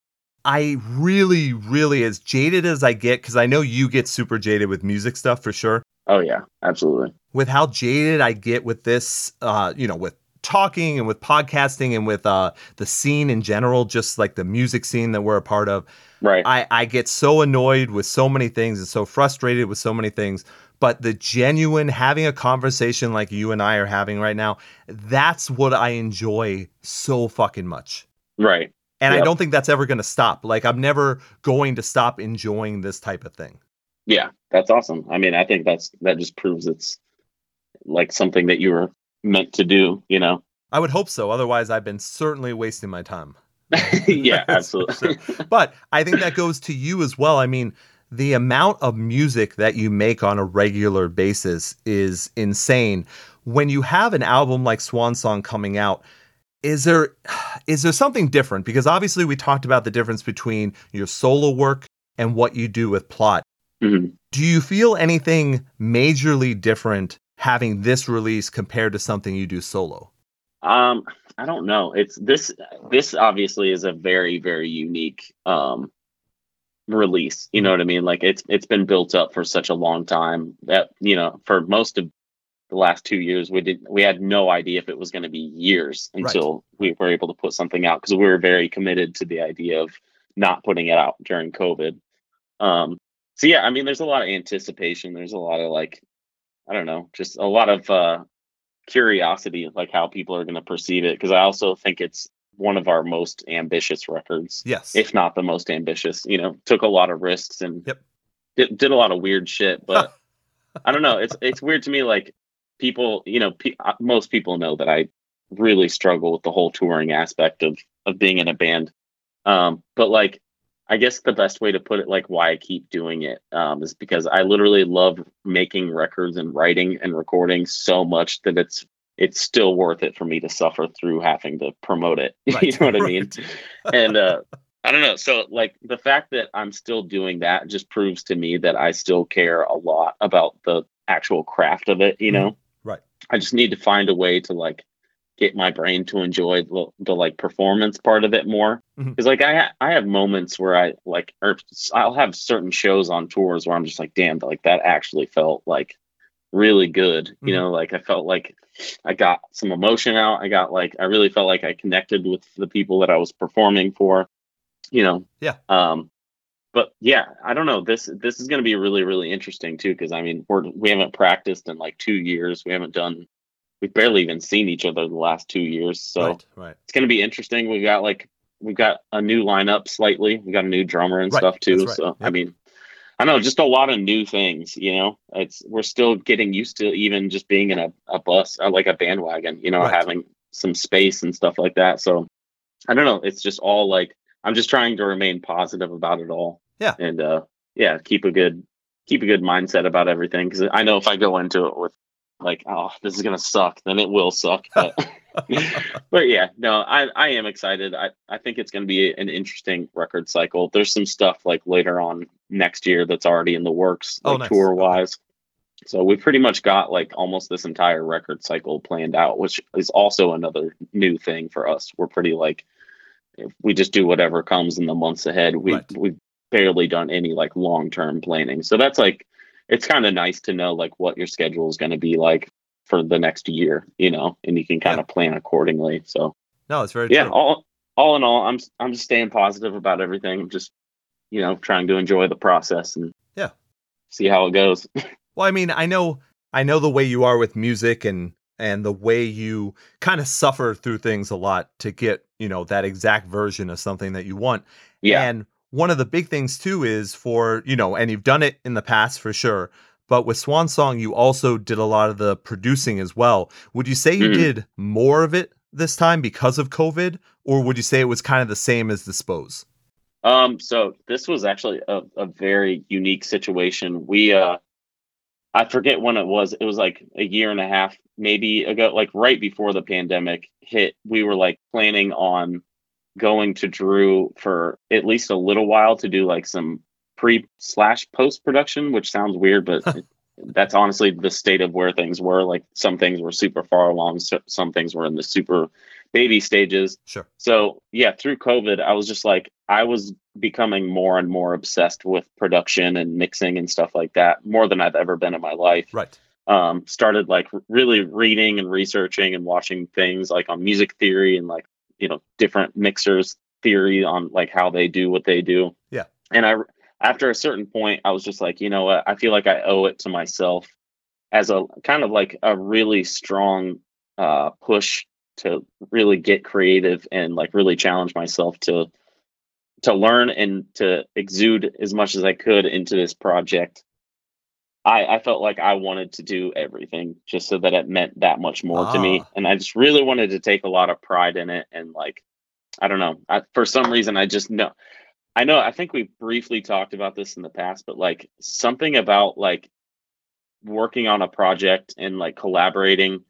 A: I really, really, as jaded as I get, because I know you get super jaded with music stuff for sure.
B: Oh yeah, absolutely.
A: With how jaded I get with this, uh, you know, with talking and with podcasting and with uh, the scene in general, just like the music scene that we're a part of.
B: Right.
A: I, I get so annoyed with so many things and so frustrated with so many things. But the genuine having a conversation like you and I are having right now, that's what I enjoy so fucking much.
B: Right.
A: And yep. I don't think that's ever going to stop. Like, I'm never going to stop enjoying this type of thing.
B: Yeah, that's awesome. I mean, I think that's that just proves it's like something that you were meant to do, you know?
A: I would hope so. Otherwise, I've been certainly wasting my time. <laughs>
B: yeah, absolutely. <laughs>
A: but I think that goes to you as well. I mean, the amount of music that you make on a regular basis is insane. When you have an album like Swan Song coming out, is there is there something different? Because obviously we talked about the difference between your solo work and what you do with plot. Mm-hmm. do you feel anything majorly different having this release compared to something you do solo?
B: Um i don't know. It's this this obviously is a very very unique um release. You know what i mean? Like it's it's been built up for such a long time that you know for most of the last two years we didn't we had no idea if it was going to be years until right. we were able to put something out because we were very committed to the idea of not putting it out during covid um so yeah i mean there's a lot of anticipation there's a lot of like I don't know, just a lot of uh, curiosity, like how people are going to perceive it. Because I also think it's one of our most ambitious records,
A: Yes.
B: if not the most ambitious. You know, took a lot of risks and
A: Yep.
B: did, did a lot of weird shit. But <laughs> I don't know. It's it's weird to me. Like people, you know, pe- uh, most people know that I really struggle with the whole touring aspect of of being in a band. Um, but like, I guess the best way to put it, like why I keep doing it, um, is because I literally love making records and writing and recording so much that it's it's still worth it for me to suffer through having to promote it. <laughs> you know what I mean? and uh <laughs> I don't know. So like the fact that I'm still doing that just proves to me that I still care a lot about the actual craft of it, you
A: Mhm.
B: know?
A: Right.
B: I just need to find a way to like get my brain to enjoy the, the like performance part of it more.
A: Mhm.
B: Cause like I ha- I have moments where I like or I'll have certain shows on tours where I'm just like, damn, like that actually felt like really good. You
A: Mhm.
B: know, like I felt like I got some emotion out. I got like I really felt like I connected with the people that I was performing for. You know.
A: Yeah.
B: Um but yeah, I don't know. This this is going to be really really interesting too because I mean, we're we haven't practiced in like 2 years. We haven't done we've barely even seen each other the last 2 years. So
A: right, right.
B: it's going to be interesting. We got like we've got a new lineup slightly. We got a new drummer and
A: Right,
B: stuff too. So I mean, I know just a lot of new things. You know, it's we're still getting used to even just being in a, a bus or like a bandwagon. You know, having some space and stuff like that. So I don't know. It's just all like I'm just trying to remain positive about it all.
A: Yeah.
B: and uh, yeah, keep a good keep a good mindset about everything because I know if I go into it with like, oh, this is gonna suck, then it will suck. <laughs> But <laughs> but yeah, no, I, I am excited. I, I think it's going to be an interesting record cycle. There's some stuff like later on next year that's already in the works,
A: Oh,
B: like
A: nice.
B: tour wise. So we pretty much got like almost this entire record cycle planned out, which is also another new thing for us. We're pretty like, we just do whatever comes in the months ahead. We
A: Right.
B: we've barely done any like long term planning. So that's like, it's kind of nice to know like what your schedule is going to be like for the next year, you know, and you can kind of plan accordingly. So
A: No, it's very
B: yeah,
A: true.
B: all all in all, I'm I'm just staying positive about everything. I'm just you know trying to enjoy the process and
A: Yeah.
B: see how it goes. <laughs>
A: Well, I mean, I know I know the way you are with music and and the way you kind of suffer through things a lot to get, you know, that exact version of something that you want.
B: yeah,
A: And one of the big things too is for, you know, and you've done it in the past for sure, but with Swan Song you also did a lot of the producing as well. Would you say you
B: Mhm.
A: did more of it this time because of COVID or would you say it was kind of the same as Dispose?
B: Um, so this was actually a, a very unique situation. We uh I forget when it was. It was like a year and a half, maybe ago, like right before the pandemic hit. We were like planning on going to Drew for at least a little while to do like some pre slash post production, which sounds weird, but <laughs> that's honestly the state of where things were. Like some things were super far along, so some things were in the super baby stages.
A: Sure.
B: So yeah, through COVID, I was just like, I was becoming more and more obsessed with production and mixing and stuff like that, more than I've ever been in my life.
A: Right.
B: Um, started like really reading and researching and watching things like on music theory and like you know different mixers theory on like how they do what they do.
A: Yeah.
B: And I after a certain point, I was just like, you know what, I feel like I owe it to myself as a kind of like a really strong uh, push to really get creative and like really challenge myself to to learn and to exude as much as I could into this project. I, I felt like I wanted to do everything just so that it meant that much more to me.
A: Ah.
B: And I just really wanted to take a lot of pride in it. And like, I don't know, I, for some reason, I just know, I know, I think we briefly talked about this in the past, but like something about like working on a project and like collaborating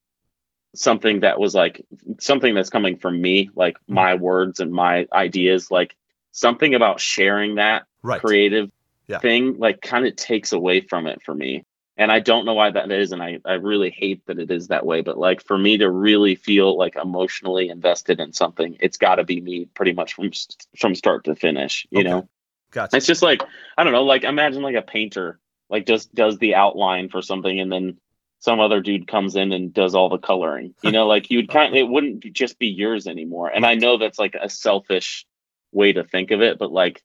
B: something that was like something that's coming from me, like
A: Mhm.
B: my words and my ideas, like something about sharing that
A: Right.
B: creative
A: Yeah.
B: thing like kind of takes away from it for me and i don't know why that is and I, I really hate that it is that way but like for me to really feel like emotionally invested in something it's got to be me pretty much from from start to finish you
A: Okay.
B: know
A: Gotcha.
B: it's just like i don't know like imagine like a painter like just does the outline for something and then some other dude comes in and does all the coloring you know like you'd <laughs> kind it wouldn't just be yours anymore and i know that's like a selfish way to think of it but like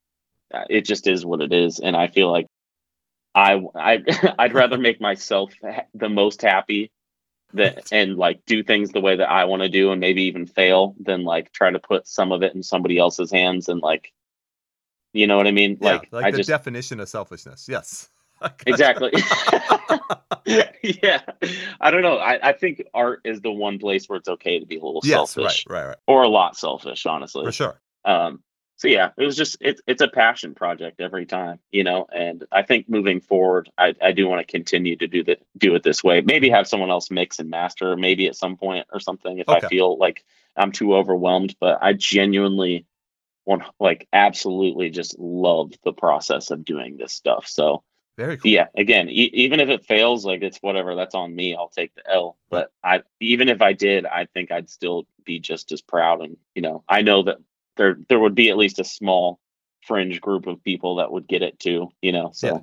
B: uh, it just is what it is and i feel like I, I <laughs> I'd rather make myself the most happy that and like do things the way that I want to do and maybe even fail than like try to put some of it in somebody else's hands and like you know what I mean?
A: Yeah,
B: Like,
A: like
B: I
A: the
B: just
A: definition of selfishness. Yes. <laughs>
B: exactly. <laughs> yeah, I don't know. I, I think art is the one place where it's okay to be a little
A: yes,
B: selfish
A: right, right, right.
B: or a lot selfish, honestly.
A: For sure.
B: Um, so yeah, it was just it's it's a passion project every time, you know. And I think moving forward, I, I do want to continue to do that do it this way. Maybe have someone else mix and master, maybe at some point or something if
A: Okay.
B: I feel like I'm too overwhelmed. But I genuinely want like absolutely just love the process of doing this stuff. So
A: Very cool.
B: yeah, again, e- even if it fails, like it's whatever. That's on me. I'll take the L. But I, even if I did, I think I'd still be just as proud. And you know, I know that there there would be at least a small fringe group of people that would get it too. You know, so
A: Yeah.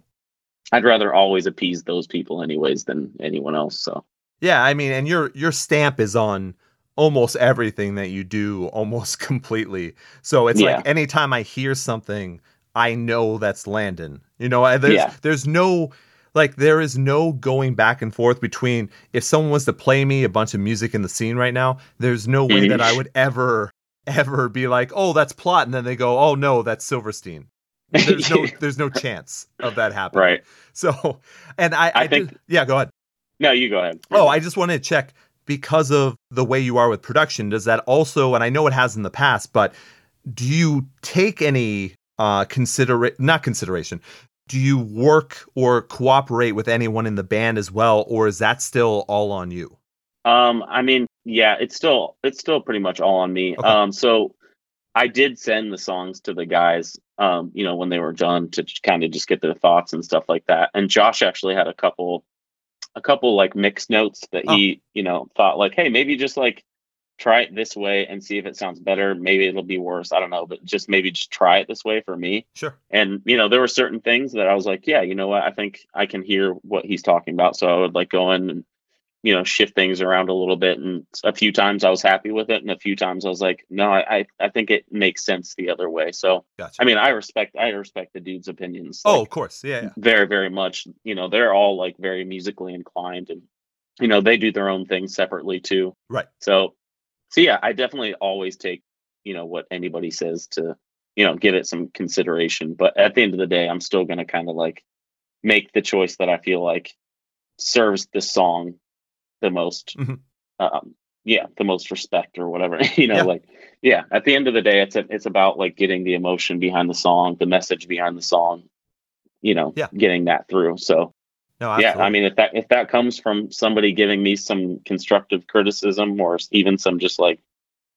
B: I'd rather always appease those people anyways than anyone else. So
A: Yeah, I mean, and your your stamp is on almost everything that you do <laughs> almost completely. So it's like
B: Yeah.
A: anytime I hear something, I know that's Landon. You know, I- there's
B: Yeah.
A: there's no like there is no going back and forth between if someone was to play me a bunch of music in the scene right now, there's no way that I mm-hmm. would ever ever be like, "Oh, that's plot," and then they go, "Oh no, that's Silverstein." There's no <laughs> there's no chance of that happening.
B: right.
A: So, and I I,
B: I think-
A: did- yeah, go ahead.
B: No, you go ahead.
A: Oh, I just wanted to check because of the way you are with production. Does that also, and I know it has in the past, but do you take any uh consider not consideration? Do you work or cooperate with anyone in the band as well, or is that still all on you?
B: Um, I mean, yeah, it's still it's still pretty much all on me.
A: Okay.
B: Um, so I did send the songs to the guys, um, you know, when they were done to kind of just get their thoughts and stuff like that. And Josh actually had a couple, a couple like mixed notes that he, you know, thought like, hey, maybe just like try it this way and see if it sounds better. Maybe it'll be worse. I don't know, but just maybe just try it this way for me.
A: Sure.
B: And you know, there were certain things that I was like, yeah, you know what, I think I can hear what he's talking about. So I would like go in and you know shift things around a little bit. And a few times I was happy with it, and a few times I was like, no, I I, I think it makes sense the other way. So
A: Gotcha.
B: I mean, I respect I respect the dude's opinions.
A: oh,
B: like,
A: of course. Yeah. yeah.
B: very very much. You know, they're all like very musically inclined, and you know they do their own thing separately too.
A: Right.
B: So so yeah, I definitely always take you know what anybody says to you know give it some consideration. But at the end of the day, I'm still gonna kind of like make the choice that I feel like serves the song the most.
A: Mhm.
B: Um, yeah, the most respect or whatever. <laughs> you know,
A: Yeah.
B: like yeah. At the end of the day, it's a, it's about like getting the emotion behind the song, the message behind the song. You know,
A: Yeah.
B: getting that through. So
A: No,
B: yeah. I mean, if that if that comes from somebody giving me some constructive criticism or even some just like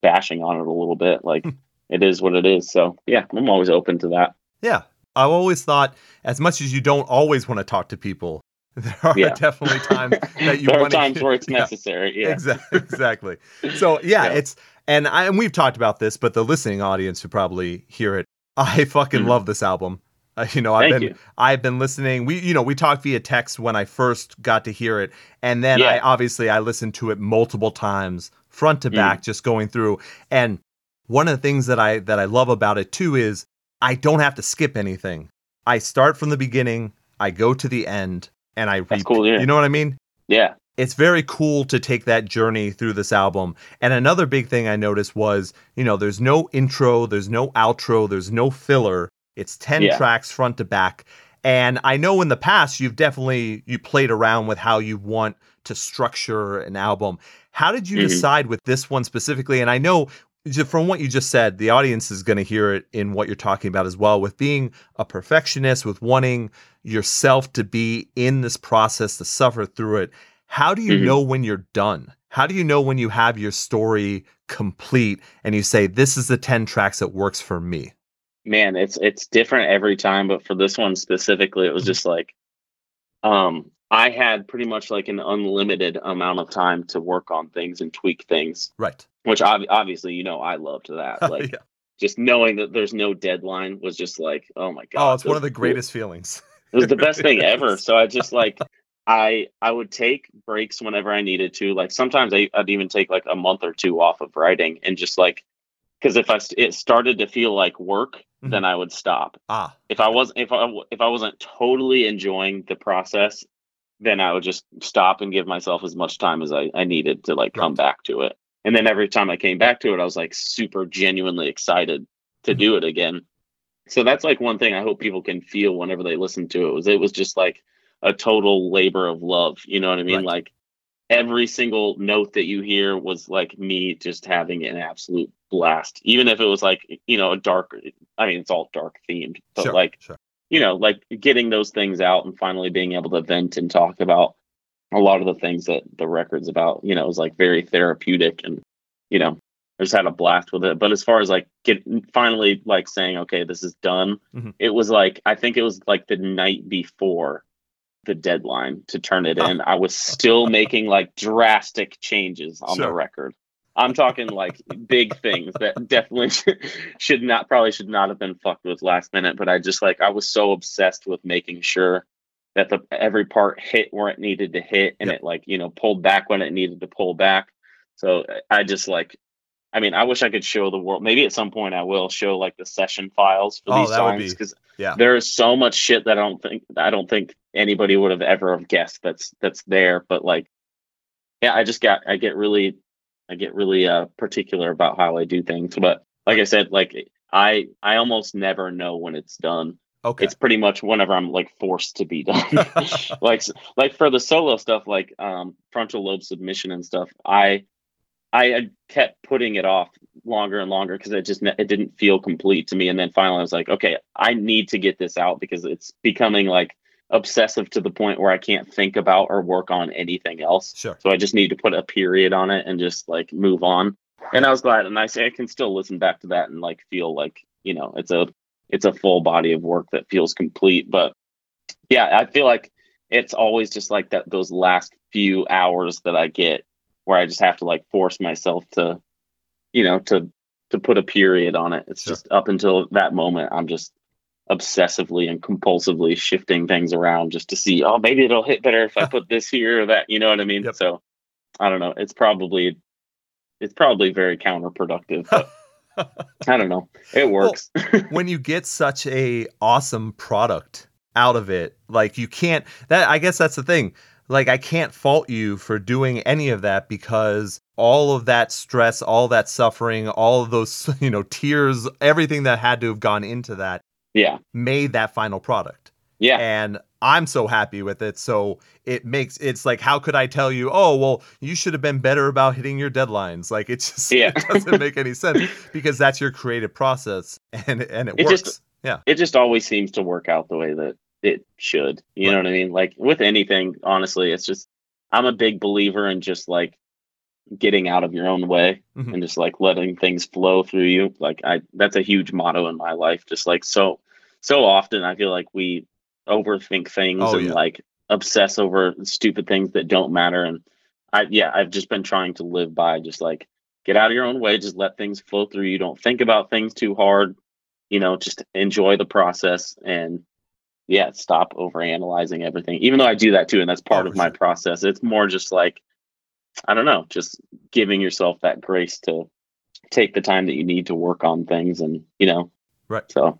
B: bashing on it a little bit, like it is what it is. So yeah, I'm always open to that.
A: Yeah. I've always thought, as much as you don't always want to talk to people, <laughs> there are
B: Yeah.
A: definitely times <laughs> that you
B: there are
A: want
B: times where it's <laughs>
A: yeah,
B: necessary. Yeah,
A: Exactly. Exactly. So yeah,
B: Yeah.
A: it's and I and we've talked about this, but the listening audience who probably hear it, I fucking
B: Mhm.
A: love this album. Uh, you know, I've
B: Thank
A: been
B: you.
A: I've been listening. We you know we talked via text when I first got to hear it, and then I obviously I listened to it multiple times, front to
B: Mm.
A: back, just going through. And one of the things that I that I love about it too is I don't have to skip anything. I start from the beginning, I go to the end, and I
B: That's cool, yeah.
A: You know what I mean?
B: yeah,
A: it's very cool to take that journey through this album. And another big thing I noticed was, you know, there's no intro, there's no outro, there's no filler. It's 10
B: Yeah.
A: tracks front to back. And I know in the past you've definitely you played around with how you want to structure an album. How did you
B: Mhm.
A: decide with this one specifically? And I know from what you just said, the audience is going to hear it in what you're talking about as well with being a perfectionist, with wanting yourself to be in this process, to suffer through it. How do you
B: Mhm.
A: know when you're done? How do you know when you have your story complete and you say, this is the 10 tracks that works for me?
B: man, it's it's different every time. But for this one specifically, it was just like, um, I had pretty much like an unlimited amount of time to work on things and tweak things,
A: Right.
B: which ob- obviously you know I loved that. <laughs> Like
A: yeah.
B: just knowing that there's no deadline was just like, oh my god.
A: Oh, it's one of the
B: is cool.
A: greatest feelings. <laughs>
B: It was the best thing ever. <laughs> So I just like I I would take breaks whenever I needed to. Like sometimes I, I'd even take like a month or two off of writing and just like because if I it started to feel like work,
A: Mhm.
B: then I would stop.
A: Ah,
B: If I was if I if I wasn't totally enjoying the process, then I would just stop and give myself as much time as I, I needed to like come back to it. And then every time I came back to it, I was like super genuinely excited to
A: Mhm.
B: do it again. So that's like one thing I hope people can feel whenever they listen to it was it was just like a total labor of love. You know what I mean?
A: Right.
B: Like every single note that you hear was like me just having an absolute blast. Even if it was like, you know, a dark I mean it's all dark themed, but
A: sure,
B: like
A: sure.
B: You know, like getting those things out and finally being able to vent and talk about a lot of the things that the record's about, you know, is like very therapeutic and, you know, I just had a blast with it. But as far as like get finally like saying, okay, this is done,
A: Mhm.
B: it was like, I think it was like the night before the deadline to turn it in. I was still making like drastic changes on the record. I'm talking like big things that definitely <laughs> should not probably should not have been fucked with last minute. But I just like I was so obsessed with making sure that the every part hit where it needed to hit and
A: Yep.
B: it like you know pulled back when it needed to pull back. So I just like I mean I wish I could show the world. Maybe at some point I will show like the session files for
A: Oh,
B: these songs
A: be-
B: because
A: yeah.
B: there is so much shit that I don't think I don't think anybody would have ever have guessed that's that's there. But like, yeah, I just got I get really I get really uh particular about how I do things. But like I said, like I I almost never know when it's done.
A: Okay.
B: It's pretty much whenever I'm like forced to be done. <laughs> <laughs> like like for the solo stuff, like um frontal lobe submission and stuff, I I kept putting it off longer and longer because it just it didn't feel complete to me. And then finally, I was like, okay, I need to get this out because it's becoming like obsessive to the point where I can't think about or work on anything else.
A: sure.
B: So I just need to put a period on it and just like move on. And I was glad, and I say I can still listen back to that and like feel like you know it's a it's a full body of work that feels complete. But yeah, I feel like it's always just like that those last few hours that I get where I just have to like force myself to, you know, to to put a period on it. It's
A: Sure.
B: just up until that moment I'm just obsessively and compulsively shifting things around just to see, oh, maybe it'll hit better if I <laughs> put this here or that. You know what I mean?
A: Yep.
B: So I don't know. It's probably it's probably very counterproductive, but <laughs> I don't know. It works. <laughs>
A: when you get such a awesome product out of it like you can't that i guess that's the thing like i can't fault you for doing any of that because all of that stress all that suffering all of those you know tears everything that had to have gone into that
B: yeah.
A: made that final product
B: Yeah.
A: and i'm so happy with it so it makes it's like how could i tell you oh well you should have been better about hitting your deadlines like it's just
B: Yeah.
A: it doesn't make any sense <laughs> because that's your creative process and and it,
B: It
A: works
B: just-
A: yeah
B: it just always seems to work out the way that it should. You know what I mean? Like with anything, honestly, it's just I'm a big believer in just like getting out of your own way
A: Mhm.
B: and just like letting things flow through you. Like I that's a huge motto in my life. Just like so so often I feel like we overthink things
A: Oh,
B: and
A: yeah.
B: like obsess over stupid things that don't matter and I yeah, I've just been trying to live by just like get out of your own way, just let things flow through you. Don't think about things too hard. You know, just enjoy the process and yeah, stop over analyzing everything. Even though I do that too, and that's oh, part
A: Oh,
B: of my process. It's more just like I don't know, just giving yourself that grace to take the time that you need to work on things and you know.
A: Right.
B: So.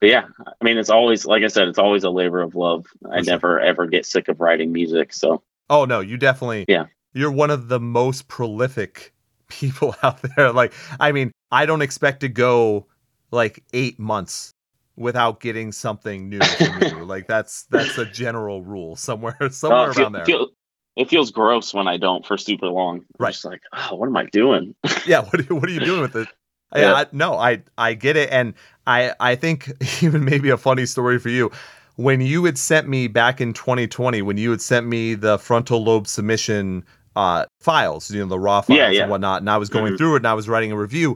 B: But yeah, I mean it's always like I said, it's always a labor of love. I
A: sure.
B: never ever get sick of writing music. So
A: Oh no, you definitely
B: Yeah.
A: You're one of the most prolific <laughs> people out there. Like, I mean, I don't expect to go like 8 months without getting something new from you. <laughs> like that's that's a general rule somewhere somewhere
B: uh, feel-
A: around there.
B: feel- it feels gross when I don't for super long. I'm
A: Right.
B: just like, oh, what am I doing?
A: yeah, <laughs> what are, what are you doing with it?
B: Yeah.
A: Yeah, I, no, I I get it, and I I think <laughs> even maybe a funny story for you when you had sent me back in 2020 when you had sent me the frontal lobe submission uh files, you know, the raw files
B: Yeah, yeah.
A: and whatnot, and I was going
B: Mhm.
A: through it and I was writing a review.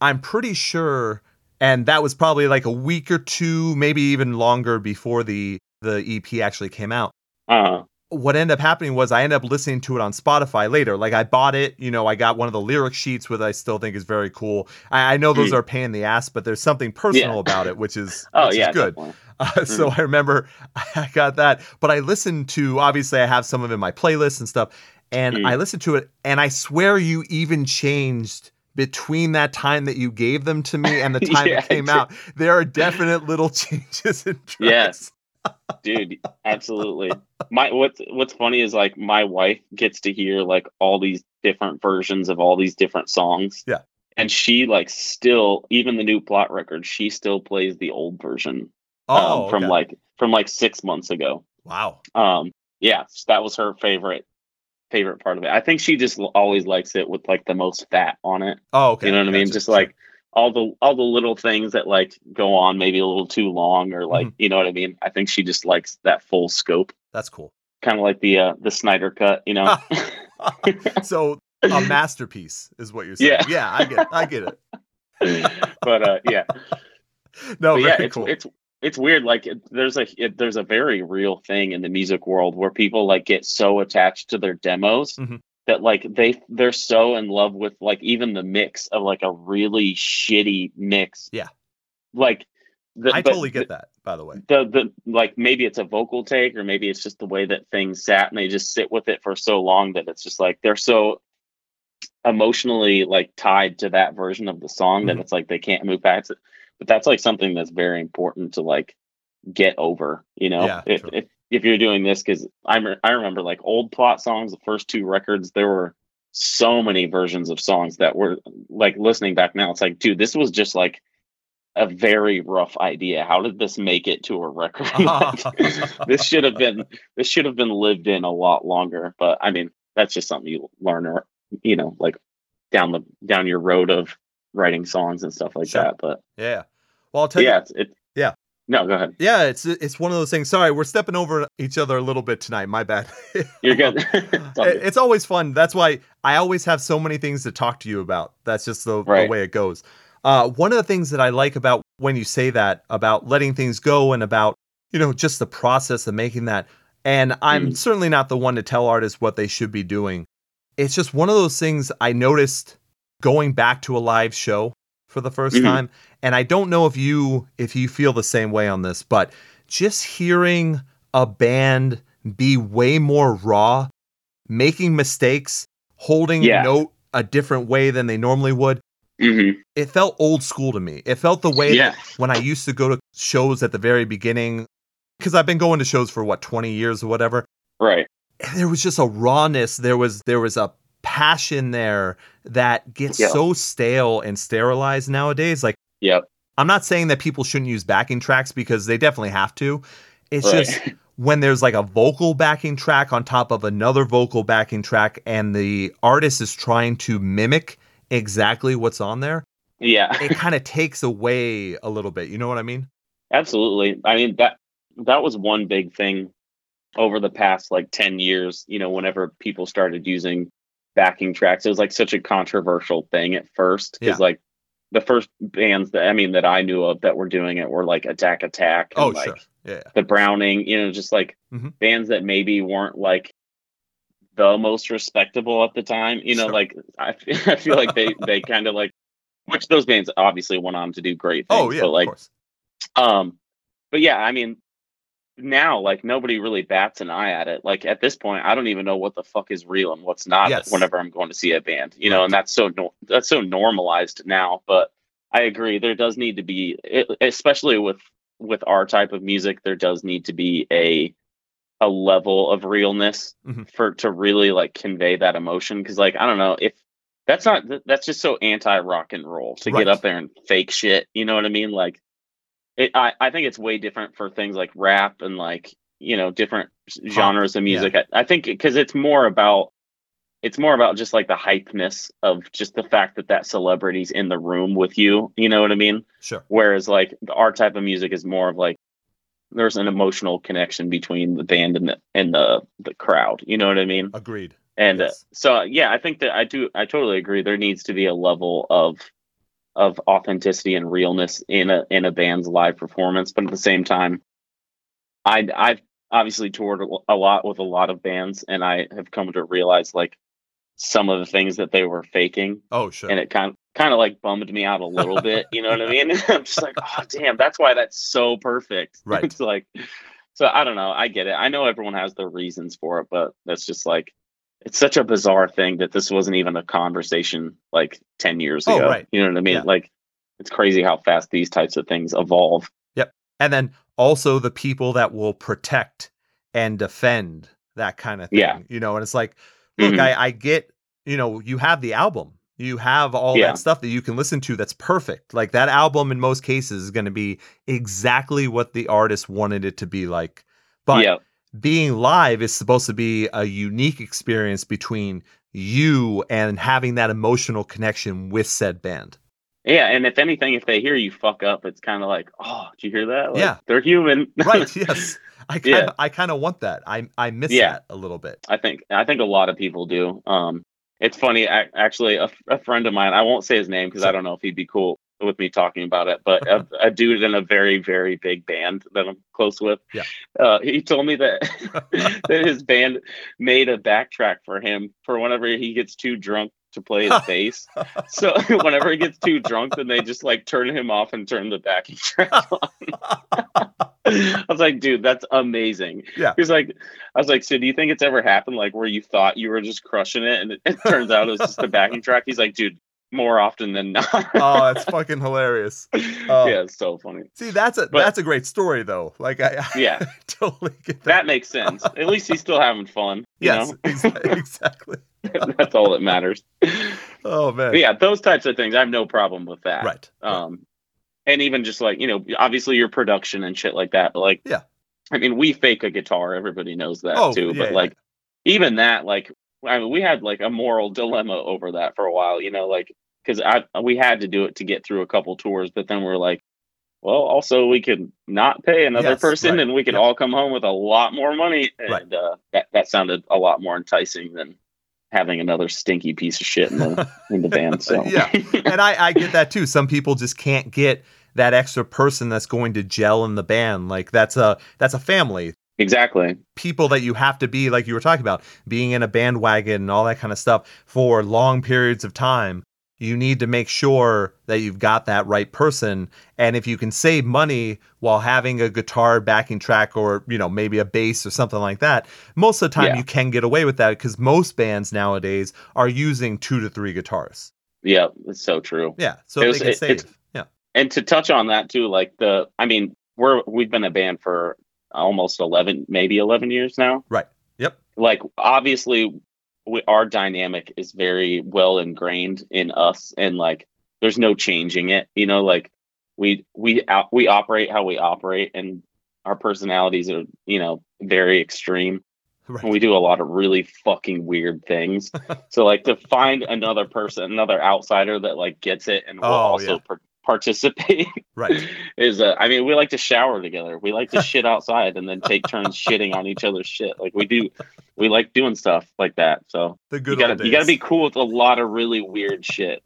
A: I'm pretty sure, and that was probably like a week or two, maybe even longer before the the EP actually came out
B: Uh,
A: what ended up happening was I ended up listening to it on Spotify later. Like I bought it, you know, I got one of the lyric sheets, which I still think is very cool. I, I know those
B: Mm.
A: are pain in the ass, but there's something personal
B: Yeah.
A: about it, which is <laughs>
B: oh
A: which
B: yeah,
A: is good. <laughs> Uh, so I remember <laughs> I got that, but I listened to obviously I have some of it in my playlist and stuff, and
B: Mm.
A: I listened to it, and I swear you even changed between that time that you gave them to me and the time
B: Yeah,
A: it came out, there are definite little changes in tracks.
B: Yes. Dude absolutely my what's what's funny is like my wife gets to hear like all these different versions of all these different songs
A: Yeah.
B: and she like still even the new plot record she still plays the old version
A: Oh,
B: um, from
A: okay.
B: like from like six months ago
A: wow.
B: um yeah that was her favorite favorite part of it i think she just always likes it with like the most fat on it
A: Oh, okay.
B: you know what i mean just like all the all the little things that like go on maybe a little too long or like
A: Mhm.
B: you know what i mean i think she just likes that full scope
A: that's cool.
B: kind of like the uh the snyder cut you know <laughs>
A: so a masterpiece is what you're saying.
B: Yeah.
A: yeah I get it. I get it. <laughs>
B: but uh yeah <laughs>
A: No,
B: but yeah it's
A: cool.
B: it's it's weird like it, there's a it, there's a very real thing in the music world where people like get so attached to their demos
A: Mhm.
B: That like they they're so in love with like even the mix of like a really shitty mix
A: Yeah.
B: like the,
A: I totally get that, by the way.
B: the the like maybe it's a vocal take or maybe it's just the way that things sat and they just sit with it for so long that it's just like they're so emotionally like tied to that version of the song that
A: Mhm.
B: it's like they can't move past it but that's like something that's very important to like get over you know
A: Yeah,
B: if,
A: true.
B: If you're doing this because i i remember like old plot songs the first two records there were so many versions of songs that were like listening back now it's like dude this was just like a very rough idea how did this make it to a record <laughs> Like, <laughs> this should have been this should have been lived in a lot longer but i mean that's just something you learn or you know like down the down your road of writing songs and stuff like
A: Sure.
B: that but
A: Yeah. Well, I'll tell you.
B: yeah it's, it
A: Yeah.
B: No go ahead
A: Yeah, it's it's one of those things. Sorry, we're stepping over each other a little bit tonight. My bad. <laughs>
B: you're good <laughs> <laughs> It's all
A: It-
B: good.
A: it's always fun. That's why I always have so many things to talk to you about. That's just the, the way it goes. Uh, one of the things that I like about when you say that about letting things go and about you know just the process of making that. And I'm
B: Mm.
A: certainly not the one to tell artists what they should be doing. It's just one of those things I noticed going back to a live show for the 1st
B: Mhm.
A: time. And I don't know if you if you feel the same way on this, but just hearing a band be way more raw, making mistakes, holding
B: Yeah.
A: a note a different way than they normally would.
B: hmm
A: It felt old school to me. It felt the way
B: yeah
A: when I used to go to shows at the very beginning, because I've been going to shows for what, 20 years or whatever.
B: right
A: There was just a rawness. There was there was a passion there that gets
B: Yeah.
A: so stale and sterilized nowadays. Like
B: yep
A: I'm not saying that people shouldn't use backing tracks because they definitely have to. It's
B: right.
A: just when there's like a vocal backing track on top of another vocal backing track and the artist is trying to mimic exactly what's on there,
B: yeah
A: it <laughs> kind of takes away a little bit. You know what I mean?
B: Absolutely. I mean that that was one big thing over the past like 10 years, you know, whenever people started using backing tracks. It was like such a controversial thing at first
A: Yeah.
B: cuz like the first bands that I mean that I knew of that were doing it were like Attack Attack and
A: Oh,
B: like
A: sure. Yeah.
B: the Browning, you know, just like
A: Mhm.
B: bands that maybe weren't like the most respectable at the time. You know,
A: Sure.
B: like <laughs> I, I feel like they they <laughs> kind of like which those bands obviously went on to do great things.
A: Oh, yeah.
B: but like
A: of course.
B: um, but yeah, I mean, now like nobody really bats an eye at it. Like at this point, I don't even know what the fuck is real and what's not.
A: Yes.
B: Whenever I'm going to see a band, you know, and that's so no- that's so normalized now. But I agree, there does need to be, especially with with our type of music, there does need to be a a level of realness
A: Mhm.
B: for to really like convey that emotion. Because like I don't know if that's not that's just so anti rock and roll to
A: Right.
B: get up there and fake shit. You know what I mean? Like it, I, I think it's way different for things like rap and like you know different genres of music. I, I think because it's more about it's more about just like the hypeness of just the fact that that celebrity's in the room with you. You know what I mean?
A: Sure.
B: Whereas like our type of music is more of like there's an emotional connection between the band and the and the the crowd. You know what I mean?
A: Agreed.
B: And uh, so yeah, I think that I do I totally agree. There needs to be a level of of authenticity and realness in a in a band's live performance, but at the same time, I I've obviously toured a lot with a lot of bands, and I have come to realize like some of the things that they were faking,
A: Oh, sure.
B: and it kind of kind of like bummed me out a little bit. You know what I <laughs> mean? <laughs> I'm just like, oh damn, that's why that's so perfect. <laughs>
A: Right.
B: it's like, so I don't know. I get it. I know everyone has their reasons for it, but that's just like it's such a bizarre thing that this wasn't even a conversation like 10 years ago.
A: Oh,
B: ago.
A: right.
B: You know what I mean?
A: Yeah.
B: Like it's crazy how fast these types of things evolve. Yep.
A: And then also the people that will protect and defend that kind of thing.
B: Yeah.
A: You know, and it's like, look,
B: Mhm.
A: I, I get, you know, you have the album. You have all
B: Yeah.
A: that stuff that you can listen to that's perfect. Like that album in most cases is going to be exactly what the artist wanted it to be like. But
B: yeah.
A: Being live is supposed to be a unique experience between you and having that emotional connection with said band.
B: Yeah. And if anything, if they hear you fuck up, it's kind of like, oh, did you hear that? Like,
A: Yeah.
B: They're human. <laughs>
A: Right. <laughs> yes. I kind
B: Yeah.
A: of I kind of want that. I I miss
B: Yeah.
A: that a little bit.
B: I think I think a lot of people do. Um, it's funny, ac- actually. A, a friend of mine, I won't say his name because I don't know if he'd be cool with me talking about it. But a, <laughs> a dude in a very very big band that I'm close with,
A: Yeah.
B: uh, he told me that <laughs> that his band made a backtrack for him for whenever he gets too drunk to play his bass. So <laughs> whenever he gets too drunk, then they just like turn him off and turn the backing track on. I was like, dude, that's amazing.
A: Yeah.
B: He's like, I was like, so do you think it's ever happened like where you thought you were just crushing it and it, it turns out it was just the backing track? He's like, dude, more often than not.
A: oh, <laughs> that's fucking hilarious. Oh.
B: yeah, it's so funny.
A: See, that's a
B: But-
A: that's a great story though. Like I, I
B: Yeah. <laughs>
A: totally get that.
B: That makes sense. At least he's still having fun. You
A: yes, <laughs> exactly.
B: that's all that matters.
A: Oh man.
B: But yeah, those types of things, I have no problem with that.
A: Right.
B: Um, and even just like you know, obviously your production and shit like that. Like,
A: Yeah.
B: I mean, we fake a guitar. Everybody knows that
A: Oh,
B: too.
A: yeah,
B: but
A: yeah.
B: like, even that, like, I mean, we had like a moral dilemma over that for a while. You know, like because I we had to do it to get through a couple tours, but then we're like. Well, also we could not pay another
A: Yes,
B: person,
A: right.
B: and we could
A: Yep.
B: all come home with a lot more money, and
A: Right.
B: uh, that that sounded a lot more enticing than having another stinky piece of shit in the <laughs> in the band. So <laughs>
A: Yeah. and I, I get that too. Some people just can't get that extra person that's going to gel in the band. Like that's a that's a family.
B: Exactly.
A: People that you have to be, like you were talking about, being in a bandwagon and all that kind of stuff for long periods of time. You need to make sure that you've got that right person. And if you can save money while having a guitar backing track or, you know, maybe a bass or something like that, most of the time
B: Yeah.
A: you can get away with that because most bands nowadays are using two to three guitars.
B: Yeah, it's so true.
A: Yeah. So
B: It
A: they can
B: it-
A: save.
B: it's-
A: Yeah.
B: And to touch on that too, like the, I mean, we're we've been a band for almost eleven, maybe eleven years now.
A: Right. Yep.
B: Like obviously, we, our dynamic is very well ingrained in us, and like there's no changing it. You know, like we we out, we operate how we operate, and our personalities are you know very extreme.
A: Right.
B: and we do a lot of really fucking weird things. <laughs> so like to find another person, another outsider that like gets it and will
A: Oh,
B: also
A: yeah.
B: par- participate <laughs>
A: Right.
B: is uh, I mean we like to shower together. We like to shit outside and then take turns <laughs> shitting on each other's shit. Like we do, we like doing stuff like that. So
A: The
B: you
A: good
B: gotta you gotta be cool with a lot of really weird shit.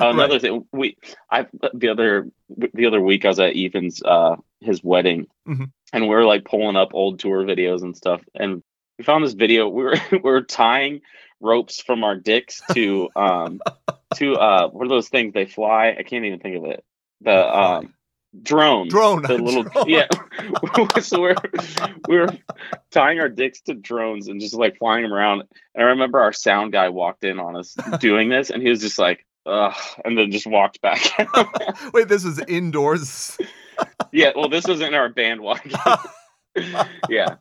B: Another
A: Right.
B: thing we I the other the other week I was at Ethan's uh his wedding
A: Mhm.
B: and we were like pulling up old tour videos and stuff and we found this video we were <laughs> we were tying ropes from our dicks to um <laughs> to uh what are those things they fly I can't even think of it the um drones
A: Drone.
B: the <laughs> little
A: drone.
B: yeah <laughs> so we're we were tying our dicks to drones and just like flying them around and I remember our sound guy walked in on us doing this and he was just like Ugh, and then just walked back
A: Wait, this was indoors.
B: yeah well this was in our bandwagon yeah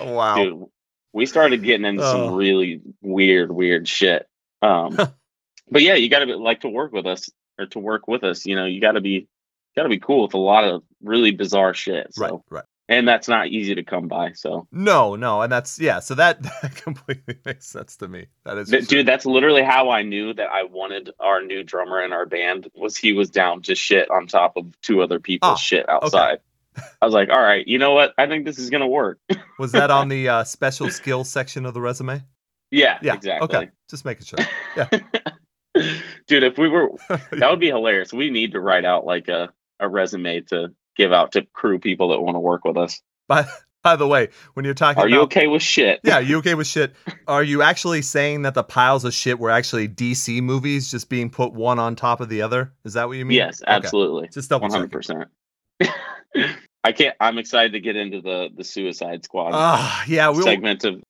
A: wow.
B: dude we started getting into
A: Oh.
B: some really weird weird shit um <laughs> but yeah you gotta like to work with us or to work with us you know you gotta be gotta be cool with a lot of really bizarre shit so
A: Right. Right.
B: and that's not easy to come by so
A: No, no, and that's yeah. So that, <laughs> that completely <laughs> makes sense to me. That is,
B: Th-
A: for sure.
B: dude that's literally how i knew that i wanted our new drummer in our band was he was down to shit on top of two other people's
A: Oh,
B: shit outside i was like all right you know what i think this is gonna work <laughs>
A: was that on the uh, special skills section of the resume?
B: yeah,
A: Yeah.
B: exactly
A: Okay. Just making sure.
B: Yeah, <laughs> dude if we were <laughs> that would be hilarious we need to write out like a, a resume to give out to crew people that want to work with us
A: by by the way, when you're talking
B: are you okay with shit
A: yeah, you okay with shit? Are you actually saying that the piles of shit were actually DC movies just being put one on top of the other? Is that what you mean?
B: yes
A: Okay.
B: absolutely
A: Just double
B: One hundred percent. I can't. I'm excited to get into the the Suicide Squad
A: Ah, yeah. We'll,
B: segment of.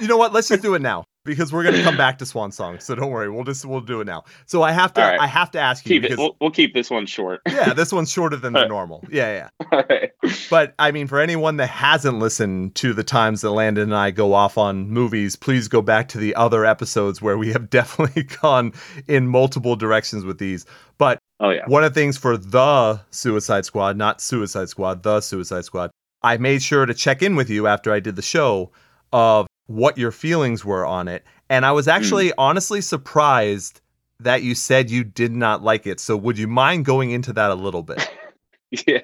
A: you know what? Let's just do it <laughs> now because we're gonna come back to Swan Song. So don't worry, we'll just we'll do it now. So I have to
B: right.
A: I have to ask you
B: Keep
A: because.
B: We'll, we'll keep this one short. <laughs>
A: yeah, this one's shorter than the normal. Yeah, yeah. <laughs>
B: All right.
A: But I mean, for anyone that hasn't listened to the times that Landon and I go off on movies, please go back to the other episodes where we have definitely gone in multiple directions with these. But
B: Oh yeah.
A: one of the things for the Suicide Squad, not Suicide Squad, the Suicide Squad, I made sure to check in with you after I did the show of what your feelings were on it. And I was actually honestly surprised that you said you did not like it. So would you mind going into that a little bit? <laughs>
B: Yeah.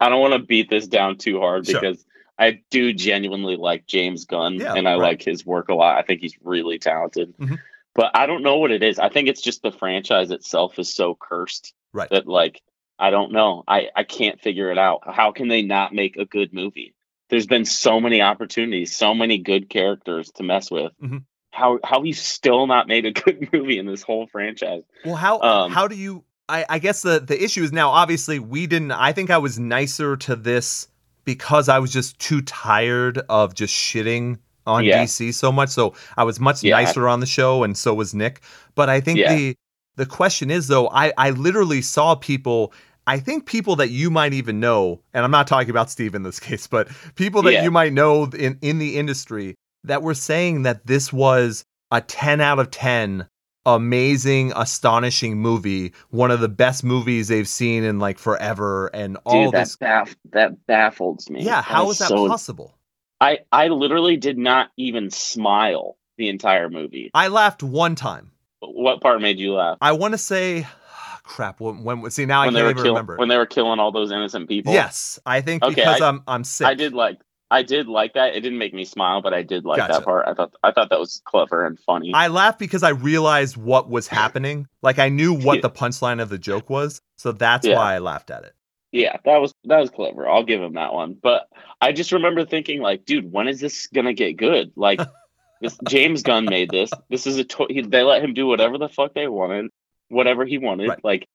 B: I don't want to beat this down too hard
A: Sure.
B: because I do genuinely like James Gunn
A: Yeah,
B: and I
A: right.
B: like his work a lot. I think he's really talented.
A: Mhm.
B: But I don't know what it is. I think it's just the franchise itself is so cursed
A: Right.
B: that like I don't know. I I can't figure it out. How can they not make a good movie? There's been so many opportunities, so many good characters to mess with.
A: Mhm.
B: How how he's still not made a <laughs> good movie in this whole franchise?
A: Well, how
B: Um,
A: how do you? I, I guess the the issue is now. Obviously, we didn't. I think I was nicer to this because I was just too tired of just shitting on
B: Yeah.
A: DC so much. So I was much
B: Yeah.
A: nicer on the show, and so was Nick. But I think
B: Yeah.
A: the the question is though. I I literally saw people. I think people that you might even know, and I'm not talking about Steve in this <laughs> case, but people that you might know in in the industry that were saying that this was a 10 out of 10 amazing astonishing movie one of the best movies they've seen in like forever and all
B: Dude, that
A: this
B: baff- that baffles me.
A: yeah how
B: was
A: is that
B: so
A: possible
B: I I literally did not even smile the entire movie.
A: i laughed one time
B: What part made you laugh?
A: i want to say <sighs> crap when, when see now i can't
B: they were
A: even
B: killing
A: remember
B: when they were killing all those innocent people.
A: yes i think
B: Okay,
A: because
B: I-
A: am i'm sick
B: I did like I did like that. It didn't make me smile, but I did like
A: Gotcha.
B: that part. I thought I thought that was clever and funny.
A: I laughed because I realized what was happening. Like I knew what <laughs> the punchline of the joke was, so that's
B: Yeah.
A: why I laughed at it.
B: Yeah, that was that was clever. I'll give him that one. But I just remember thinking like, dude, when is this gonna get good? Like <laughs> this James Gunn made this. This is a to- he, they let him do whatever the fuck they wanted, whatever he wanted.
A: Right.
B: Like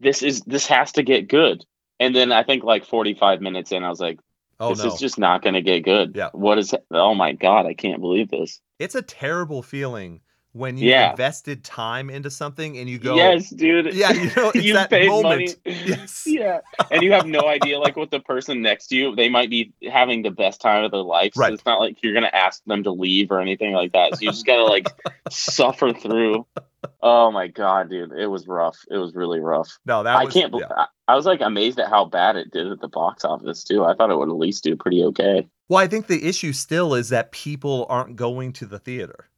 B: this is this has to get good. And then I think like 45 minutes in, I was like,
A: Oh
B: this
A: no,
B: is just not going to get good.
A: Yeah.
B: What is? Oh my god, I can't believe this.
A: it's a terrible feeling when you
B: Yeah.
A: invested time into something and you go,
B: yes, dude.
A: yeah, you know, <laughs>
B: you
A: that
B: paid
A: moment.
B: money.
A: Yes. <laughs>
B: Yeah. And you have no idea like what the person next to you, they might be having the best time of their life. So
A: Right.
B: it's not like you're gonna ask them to leave or anything like that. So you just gotta like <laughs> suffer through. Oh my god, dude. It was rough. It was really rough.
A: No, that
B: I
A: was,
B: can't believe
A: yeah.
B: I, I was like amazed at how bad it did at the box office too. I thought it would at least do pretty okay.
A: Well, I think the issue still is that people aren't going to the theater.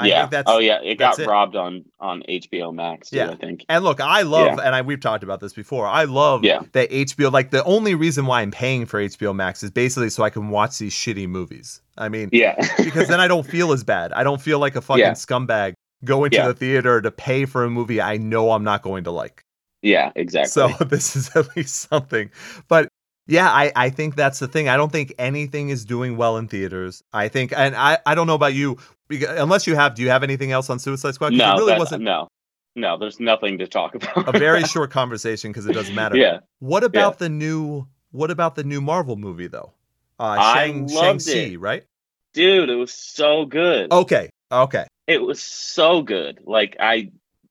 A: I
B: yeah.
A: think that's
B: oh yeah. It got
A: it.
B: robbed on on HBO Max too,
A: Yeah.
B: I think.
A: And look, I love,
B: Yeah.
A: and I, we've talked about this before. I love
B: Yeah.
A: that HBO. Like the only reason why I'm paying for HBO Max is basically so I can watch these shitty movies. I mean,
B: Yeah. <laughs>
A: because then I don't feel as bad. I don't feel like a fucking
B: Yeah.
A: scumbag going to the theater to pay for a movie I know I'm not going to like.
B: yeah, exactly.
A: So <laughs> this is at least something. But yeah, I, I think that's the thing. I don't think anything is doing well in theaters. I think, and I, I don't know about you, unless you have, do you have anything else on Suicide Squad?
B: no,
A: really
B: that-
A: wasn't
B: no. No, there's nothing to talk <laughs> about.
A: a very short conversation because it doesn't matter.
B: yeah.
A: What about the new, what about the new Marvel movie though? Uh,
B: I
A: Shang,
B: loved
A: Shang-Chi,
B: it.
A: right?
B: Dude, it was so good.
A: Okay. Okay.
B: It was so good. Like I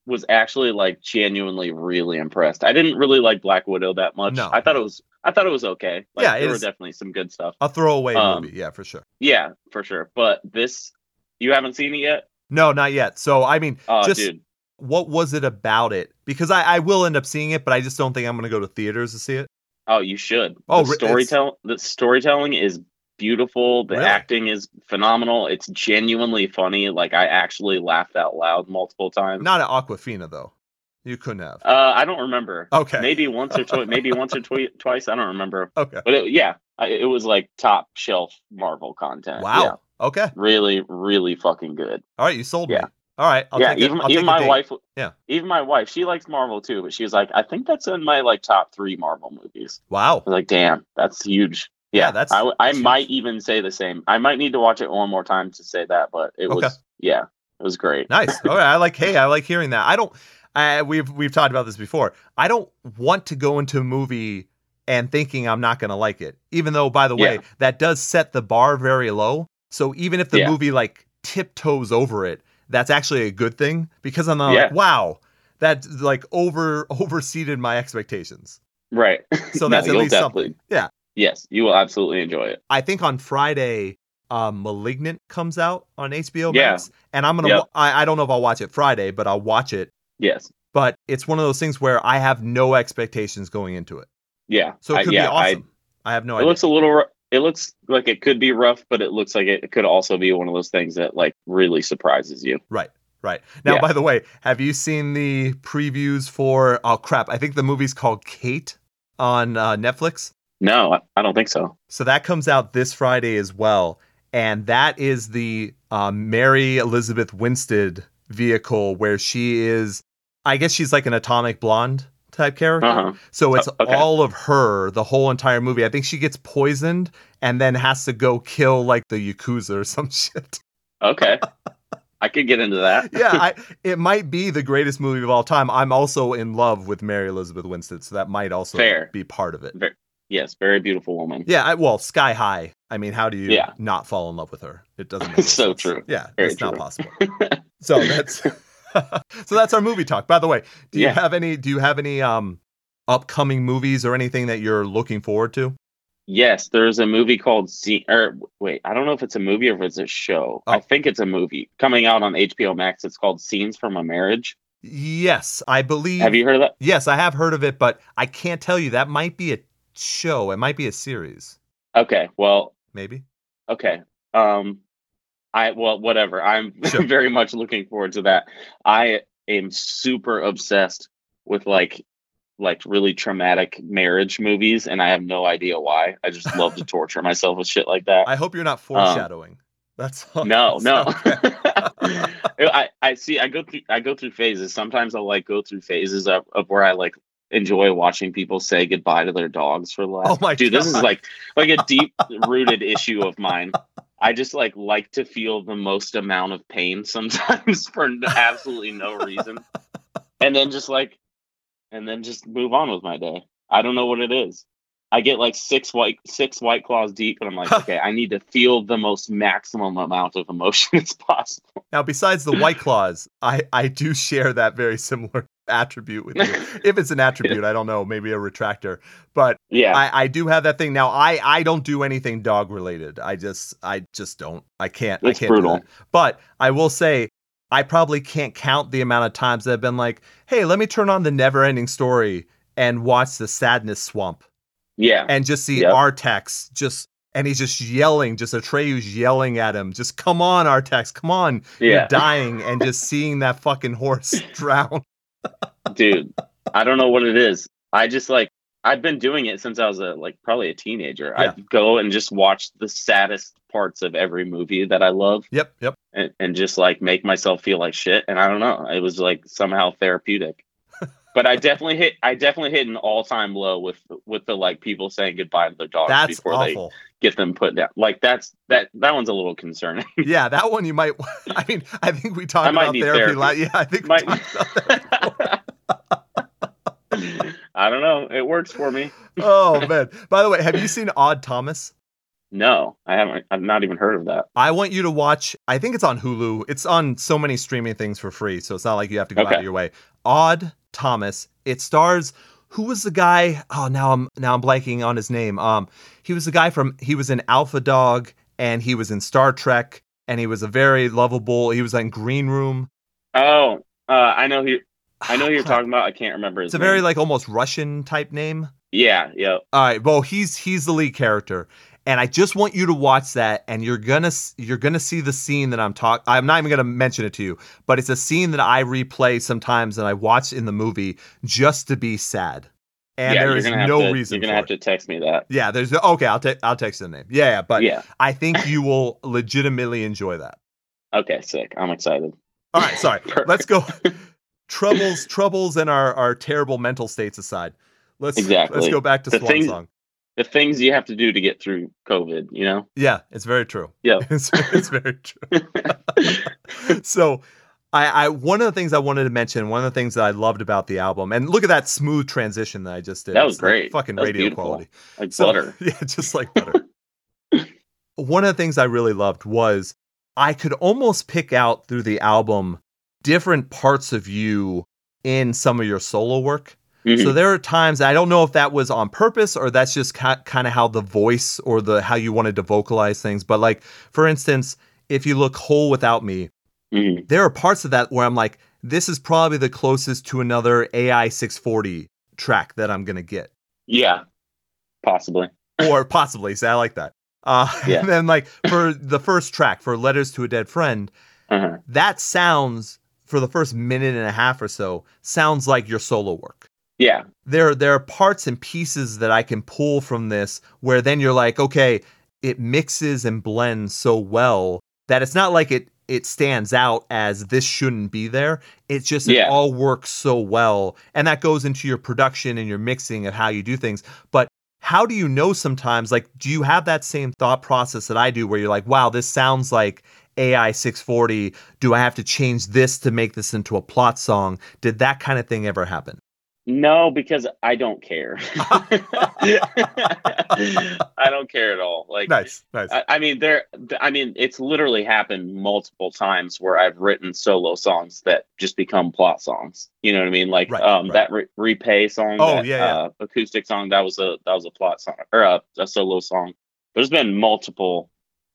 B: was actually like genuinely really impressed. I didn't really like Black Widow that much.
A: No.
B: I thought it was I thought it was okay. Like,
A: Yeah,
B: there were definitely some good stuff.
A: A throwaway
B: Um,
A: movie. Yeah, for sure.
B: Yeah, for sure. But this you haven't seen it yet?
A: No, not yet. So, I mean,
B: Oh,
A: just
B: dude.
A: what was it about it? Because I, I will end up seeing it, but I just don't think I'm going to go to theaters to see it.
B: Oh, you should.
A: Oh,
B: the storytelling the storytelling is beautiful. The
A: Really?
B: acting is phenomenal. It's genuinely funny. Like I actually laughed out loud multiple times.
A: Not at Awkwafina though. You couldn't have.
B: Uh, I don't remember.
A: Okay.
B: Maybe once or twice. Maybe once or twi- <laughs> twice. I don't remember.
A: Okay.
B: But it, yeah, I, it was like top shelf Marvel content.
A: Wow.
B: Yeah,
A: Okay.
B: really, really fucking good.
A: All right. You sold
B: Yeah.
A: me. All right. I'll
B: yeah,
A: take
B: even even my
A: date.
B: wife.
A: Yeah.
B: Even my wife, she likes Marvel too, but she was like, I think that's in my like top three Marvel movies.
A: Wow.
B: I was like, damn, that's huge. Yeah,
A: Yeah, that's-
B: I,
A: that's
B: might even say the same. I might need to watch it one more time to say that, but it
A: Okay.
B: was yeah, it was great.
A: Nice. All right. I like. Hey, I like hearing that. I don't. I, we've we've talked about this before. I don't want to go into a movie and thinking I'm not going to like it, even though, by the way,
B: Yeah.
A: that does set the bar very low. So even if the
B: Yeah.
A: movie like tiptoes over it, that's actually a good thing because I'm not
B: Yeah.
A: like, wow, that like over overseeded my expectations.
B: Right.
A: So <laughs>
B: No,
A: that's at least something. Yeah.
B: Yes, you will absolutely enjoy it.
A: I think on Friday, um, *Malignant* comes out on HBO
B: Yeah.
A: Max, and I'm gonna.
B: Yep.
A: I, I don't know if I'll watch it Friday, but I'll watch it.
B: Yes.
A: But it's one of those things where I have no expectations going into it,
B: Yeah.
A: so it
B: I-
A: could
B: yeah,
A: be awesome. I, have no
B: it
A: idea.
B: looks a little. It looks like it could be rough, but it looks like it, it could also be one of those things that like really surprises you.
A: Right. Right. Now,
B: Yeah.
A: by the way, have you seen the previews for oh crap, I think the movie's called Kate on uh, Netflix.
B: No, I, don't think so.
A: So that comes out this Friday as well. And that is the um, Mary Elizabeth Winstead vehicle where she is, I guess she's like an atomic blonde type character.
B: Uh-huh.
A: So it's
B: Oh, okay.
A: all of her, the whole entire movie. I think she gets poisoned and then has to go kill like the Yakuza or <laughs> some shit.
B: Okay. I could get into that. <laughs>
A: yeah, I, <laughs> it might be the greatest movie of all time. I'm also in love with Mary Elizabeth Winstead, so that might also
B: Fair.
A: be part of it.
B: Yes, very beautiful woman.
A: Yeah, I, well, Sky High. I mean, how do you
B: Yeah.
A: not fall in love with her? It <laughs> doesn't. Make
B: So
A: sense.
B: true.
A: Yeah,
B: Very
A: it's not possible. <laughs> So that's <laughs> so that's our movie talk. By the way, do you
B: Yeah.
A: have any? Do you have any um upcoming movies or anything that you're looking forward to?
B: Yes, there's a movie called Scene. Or wait, I don't know if it's a movie or if it's a show.
A: Oh.
B: I think it's a movie coming out on HBO Max. It's called Scenes from a Marriage.
A: Yes, I believe.
B: Have you heard of that?
A: Yes, I have heard of it, but I can't tell you. That might be a show. It might be a series.
B: Okay, well,
A: Maybe.
B: okay. Um, I well, whatever. I'm <laughs>
A: Sure.
B: very much looking forward to that. I am super obsessed with like like really traumatic marriage movies, and I have no idea why. I just love to <laughs> torture myself with shit like that.
A: I hope you're not foreshadowing. That's all.
B: Um, No, <laughs> no.
A: Okay.
B: I, I see. I go through. I go through phases. Sometimes I'll like go through phases of, of where I like enjoy watching people say goodbye to their dogs for last.
A: Oh my
B: dude, this is like like a <laughs> deep rooted issue of mine. I just like like to feel the most amount of pain sometimes <laughs> for absolutely no reason, and then just like, and then just move on with my day. I don't know what it is. I get like six white six white claws deep, and I'm like, <laughs> okay, I need to feel the most maximum amount of emotion as possible.
A: Now, besides the white claws, I I do share that very similar attribute with you. <laughs> if it's an attribute, I don't know, maybe a retractor, but
B: yeah,
A: I I do have that thing. Now, I I don't do anything dog related. I just I just don't. I can't.
B: It's
A: I can't do
B: brutal.
A: But I will say. I probably can't count the amount of times that I've been like, "Hey, let me turn on the Never-Ending Story and watch the Sadness Swamp."
B: yeah,
A: and just see
B: Yep.
A: Artax just and he's just yelling, just Atreyu's yelling at him, just come on, Artax, come on, you're
B: yeah,
A: dying, and just seeing that fucking horse <laughs> drown.
B: Dude. I don't know what it is. I just like I've been doing it since I was a like probably a teenager.
A: Yeah.
B: I go and just watch the saddest parts of every movie that I love,
A: Yep, yep.
B: and, and just like make myself feel like shit. And I don't know, it was like somehow therapeutic. But I definitely hit I definitely hit an all time low with with the like people saying goodbye to their dogs
A: That's
B: before
A: awful.
B: they get them put down. Like that's that that one's a little concerning. <laughs>
A: yeah, that one you might. <laughs> I mean, I think we talked about therapy.
B: therapy.
A: yeah, I think
B: Might-. <laughs> I don't know. It works for me.
A: oh man! By the way, have you seen Odd Thomas?
B: No, I haven't. I've not even heard of that.
A: I want you to watch. I think it's on Hulu. It's on so many streaming things for free, so it's not like you have to go out of your way. Odd Thomas. It stars. Who was the guy? Oh, now I'm now I'm blanking on his name. Um, he was the guy from. He was in Alpha Dog, and he was in Star Trek, and he was a very lovable. He was in Green Room.
B: Oh, uh, I know he. I know who you're <sighs> talking about. I can't remember his
A: It's a very like almost Russian type name.
B: yeah, yeah.
A: All right, well, he's he's the lead character, and I just want you to watch that, and you're gonna you're gonna see the scene that I'm talking. I'm not even gonna mention it to you, but it's a scene that I replay sometimes and I watch in the movie just to be sad, and
B: yeah,
A: there is no
B: to,
A: reason.
B: You're gonna have
A: it.
B: to text me that.
A: Yeah, there's okay. I'll take I'll text the name. Yeah, yeah, but
B: yeah.
A: I think you will legitimately enjoy that.
B: Okay, sick. I'm excited.
A: All right, sorry. <laughs> Let's go. <laughs> troubles, troubles, and our our terrible mental states aside. Let's
B: exactly.
A: let's go back to
B: The
A: Swan
B: thing-
A: Song.
B: The things you have to do to get through COVID. You know.
A: Yeah, it's very true.
B: Yeah. <laughs>
A: it's, it's very true. <laughs> so I, I one of the things I wanted to mention, one of the things that I loved about the album, and look at that smooth transition that I just did.
B: That was
A: It's like
B: great.
A: fucking
B: was
A: radio
B: beautiful.
A: quality.
B: like
A: So-
B: butter. <laughs>
A: Yeah, just like butter. one of the things I really loved was I could almost pick out through the album different parts of you in some of your solo work.
B: Mhm.
A: So there are times I don't know if that was on purpose or that's just ki- kind of how the voice or the how you wanted to vocalize things. But like for instance, if you look whole without me,
B: Mhm.
A: there are parts of that where I'm like, this is probably the closest to another AI 640 track that I'm gonna get,
B: yeah, possibly. <laughs>
A: or possibly. So I like that. Uh, <laughs>
B: Yeah.
A: And then like for the first track for "Letters to a Dead Friend,"
B: Uh-huh.
A: that sounds for the first minute and a half or so sounds like your solo work.
B: Yeah,
A: there there are parts and pieces that I can pull from this where then you're like, okay, it mixes and blends so well that it's not like it it stands out as this shouldn't be there. It's just it all works so well. And that goes into your production and your mixing and how you do things. But how do you know sometimes like do you have that same thought process that I do where you're like, wow, this sounds like AI 640. Do I have to change this to make this into a plot song? Did that kind of thing ever happen?
B: No, because I don't care. <laughs> I don't care at all. Like,
A: Nice, nice.
B: I, I mean, there. I mean, it's literally happened multiple times where I've written solo songs that just become plot songs. You know what I mean? Like
A: Right,
B: um,
A: right.
B: that re- repay song.
A: Oh,
B: that,
A: yeah, yeah.
B: Uh, acoustic song. That was a that was a plot song or a, a solo song. There's been multiple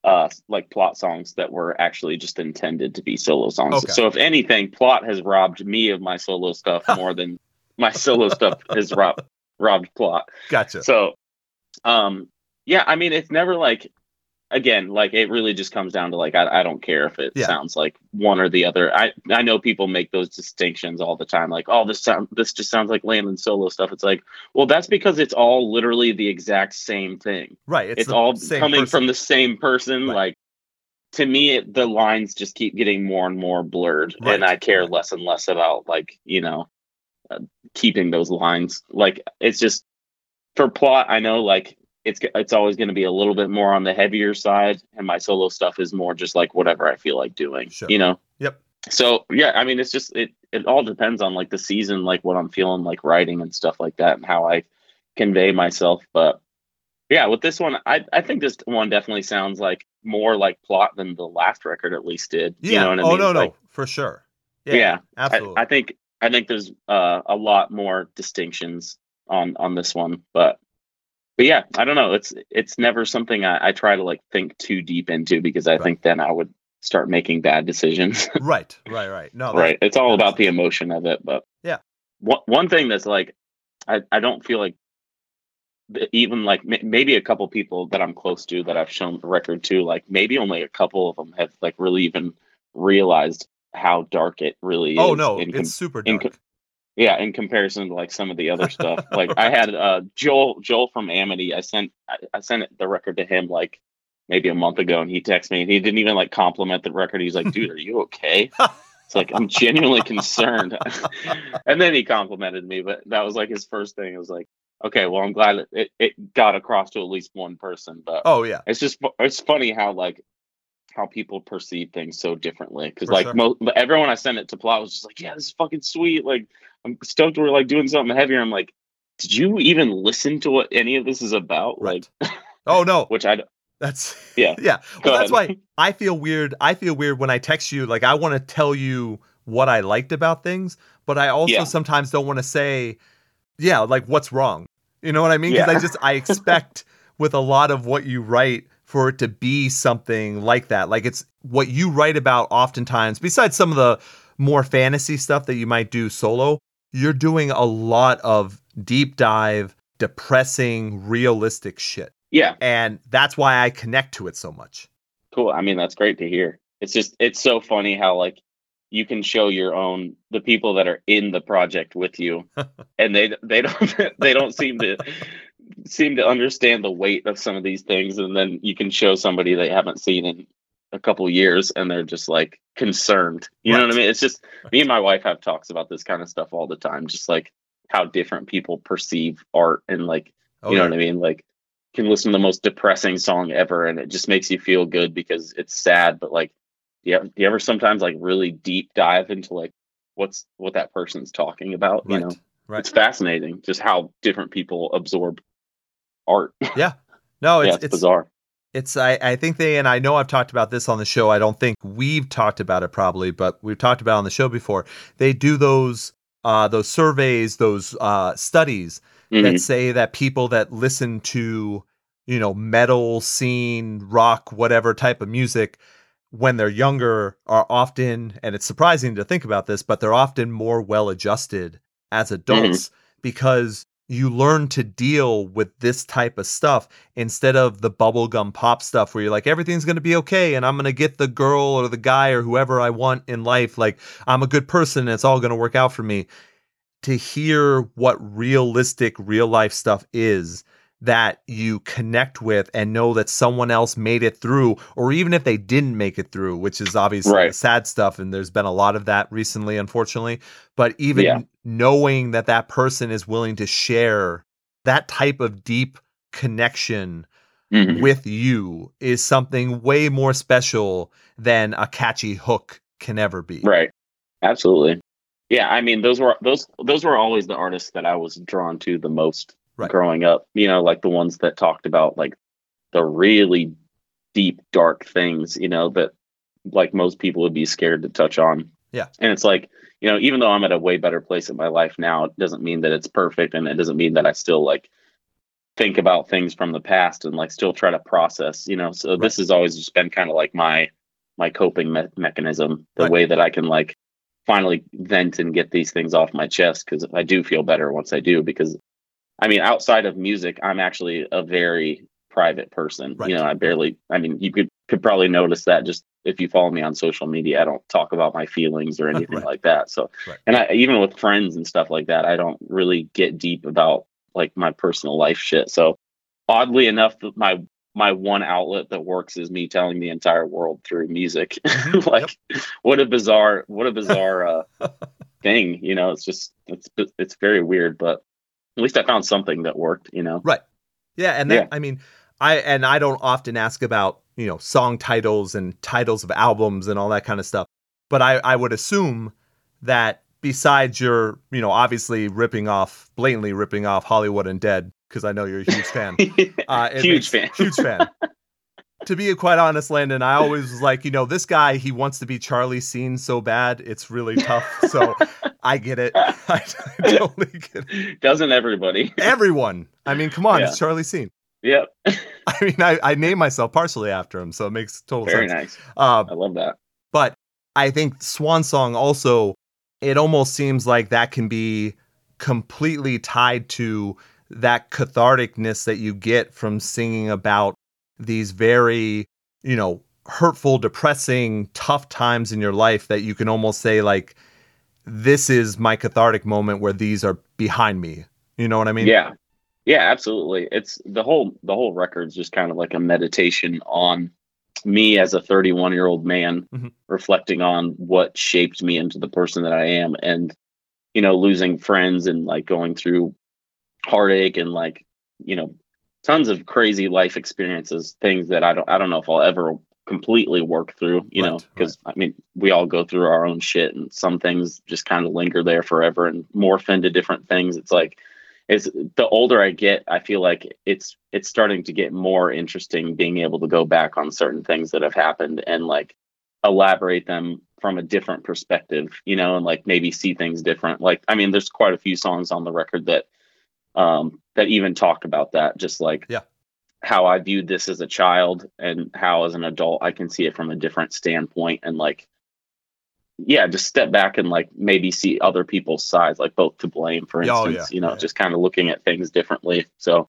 B: uh like plot songs that were actually just intended to be solo songs.
A: Okay.
B: So if anything, plot has robbed me of my solo stuff <laughs> more than my solo stuff <laughs> is robbed robbed plot.
A: Gotcha.
B: So, um, yeah, I mean, it's never like, again, like it really just comes down to like, I, I don't care if it
A: Yeah.
B: sounds like one or the other. I, I know people make those distinctions all the time. Like, oh, this sound, this just sounds like Landon solo stuff. It's like, well, that's because it's all literally the exact same thing.
A: right. It's,
B: It's, all coming
A: person.
B: from the same person.
A: Right.
B: Like, to me, it, the lines just keep getting more and more blurred,
A: Right,
B: and I care less and less about like you know uh, keeping those lines. Like it's just for plot. I know like it's it's always going to be a little bit more on the heavier side, and my solo stuff is more just like whatever I feel like doing.
A: Sure.
B: You know.
A: Yep.
B: So yeah, I mean, it's just it. It all depends on like the season, like what I'm feeling like writing and stuff like that, and how I convey myself. But yeah, with this one, I I think this one definitely sounds like more like plot than the last record at least did.
A: Yeah.
B: You know I
A: oh
B: mean?
A: no, no,
B: Like,
A: for sure. Yeah.
B: yeah, I,
A: absolutely.
B: I think I think there's uh, a lot more distinctions on on this one, but but yeah, I don't know. It's it's never something I, I try to like think too deep into because I
A: Right.
B: think then I would start making bad decisions. <laughs>
A: right. Right. Right. No.
B: right. It's all about the emotion of it. But
A: Yeah.
B: one one thing that's like I I don't feel like even like maybe a couple people that I'm close to that I've shown the record to, like maybe only a couple of them have like really even realized how dark it really is.
A: Oh no,
B: in com-
A: it's super dark.
B: yeah, in comparison to like some of the other stuff. <laughs> Like I had uh Joel Joel from Amity. I sent I, I sent the record to him like maybe a month ago, and he texted me and he didn't even like compliment the record. He's like, "Dude, are you okay?" <laughs> It's like I'm genuinely concerned. <laughs> and then he complimented me, but that was like his first thing. It was like, okay, well, I'm glad it, it got across to at least one person. But
A: oh yeah.
B: it's just it's funny how like how people perceive things so differently because like
A: sure.
B: mo- everyone I sent it to plot was just like, yeah, this is fucking sweet. Like I'm stoked we're like doing something heavier. I'm like, did you even listen to what any of this is about?
A: Right.
B: Like, <laughs>
A: Oh no.
B: which I
A: That's <laughs>
B: Yeah. <laughs>
A: yeah. Well, that's why I feel weird. I feel weird when I text you. Like I want to tell you what I liked about things, but I also
B: Yeah.
A: sometimes don't want to say, yeah, like what's wrong. You know what I mean? Because
B: Yeah.
A: I just I expect with a lot of what you write for it to be something like that. Like it's what you write about oftentimes. Besides some of the more fantasy stuff that you might do solo, you're doing a lot of deep dive, depressing, realistic shit.
B: yeah,
A: And that's why I connect to it so much.
B: cool. I mean, that's great to hear. It's just it's so funny how like you can show your own the people that are in the project with you <laughs> and they they don't <laughs> they don't seem to seem to understand the weight of some of these things and then you can show somebody they haven't seen in a couple years and they're just like concerned. You know what i mean? It's just me and my wife have talks about this kind of stuff all the time just like how different people perceive art and like
A: Oh,
B: you know
A: yeah.
B: what i mean? Like can listen to the most depressing song ever and it just makes you feel good because it's sad but like do you, do you ever sometimes like really deep dive into like what's what that person's talking about you know?
A: Right.
B: it's fascinating just how different people absorb art <laughs>
A: No,
B: yeah
A: it's,
B: it's,
A: it's
B: bizarre
A: It's I, I think they and I know I've talked about this on the show. I don't think we've talked about it probably, but we've talked about it on the show before. They do those uh, those surveys, those uh, studies
B: Mhm.
A: that say that people that listen to you know metal scene rock whatever type of music when they're younger are often and it's surprising to think about this but they're often more well adjusted as adults because you learn to deal with this type of stuff instead of the bubblegum pop stuff where you're like everything's going to be okay and I'm going to get the girl or the guy or whoever I want in life. Like I'm a good person and it's all going to work out for me. To hear what realistic real life stuff is that you connect with and know that someone else made it through or even if they didn't make it through which is obviously
B: Right.
A: sad stuff and there's been a lot of that recently unfortunately but even
B: Yeah.
A: knowing that that person is willing to share that type of deep connection
B: Mhm.
A: with you is something way more special than a catchy hook can ever be
B: Right. Absolutely. Yeah, I mean those were those those were always the artists that I was drawn to the most
A: Right.
B: growing up. You know, like the ones that talked about like the really deep dark things, you know, that like most people would be scared to touch on.
A: Yeah.
B: And it's like, you know, even though I'm at a way better place in my life now, it doesn't mean that it's perfect and it doesn't mean that I still like think about things from the past and like still try to process, you know. So this has always just been kind of like my my coping me- mechanism, the
A: Right.
B: way that I can like finally vent and get these things off my chest because I do feel better once I do. Because I mean, outside of music, I'm actually a very private person.
A: Right.
B: You know, I barely. I mean, you could could probably notice that just if you follow me on social media, I don't talk about my feelings or <laughs> anything
A: Right.
B: like that. So,
A: Right.
B: and I even with friends and stuff like that, I don't really get deep about like my personal life shit. So, oddly enough, my my one outlet that works is me telling the entire world through music. <laughs>
A: Mhm.
B: like, what a bizarre, what a bizarre uh, <laughs> thing. You know, it's just it's it's very weird, but at least I found something that worked. You know,
A: Right. Yeah, and that
B: Yeah.
A: I mean, I and I don't often ask about, you know, song titles and titles of albums and all that kind of stuff. But I I would assume that besides your, you know, obviously ripping off blatantly ripping off Hollywood Undead because I know you're a huge fan. <laughs> Uh,
B: huge
A: makes-
B: fan.
A: huge fan. <laughs> to be quite honest, Landon, I always was like, you know, this guy, he wants to be Charlie Scene so bad, it's really tough. So <laughs> I get it. I, <laughs> I totally get it.
B: Doesn't everybody?
A: Everyone. I mean, come on,
B: Yeah.
A: it's Charlie Scene.
B: yep. <laughs>
A: I mean, I, I named myself partially after him, so it makes total
B: Very
A: sense.
B: Very nice.
A: Uh,
B: I love that.
A: but I think Swan Song also, it almost seems like that can be completely tied to that catharticness that you get from singing about these very, you know, hurtful, depressing, tough times in your life that you can almost say, like, this is my cathartic moment where these are behind me. You know what I mean?
B: yeah. Yeah, absolutely. It's the whole the whole record's just kind of like a meditation on me as a 31 year old man
A: Mhm.
B: reflecting on what shaped me into the person that I am and you know losing friends and like going through heartache and like you know tons of crazy life experiences things that I don't I don't know if I'll ever completely work through you know
A: Right,
B: because I mean we all go through our own shit and some things just kind of linger there forever and morph into different things it's like it's the older I get, I feel like it's it's starting to get more interesting being able to go back on certain things that have happened and like elaborate them from a different perspective, you know, and like maybe see things different. Like I mean, there's quite a few songs on the record that um that even talk about that, just like
A: Yeah.
B: how I viewed this as a child and how as an adult I can see it from a different standpoint and like yeah, just step back and like maybe see other people's sides, like both to blame, for
A: Oh,
B: instance,
A: yeah,
B: you know,
A: yeah.
B: just kind of looking at things differently. So,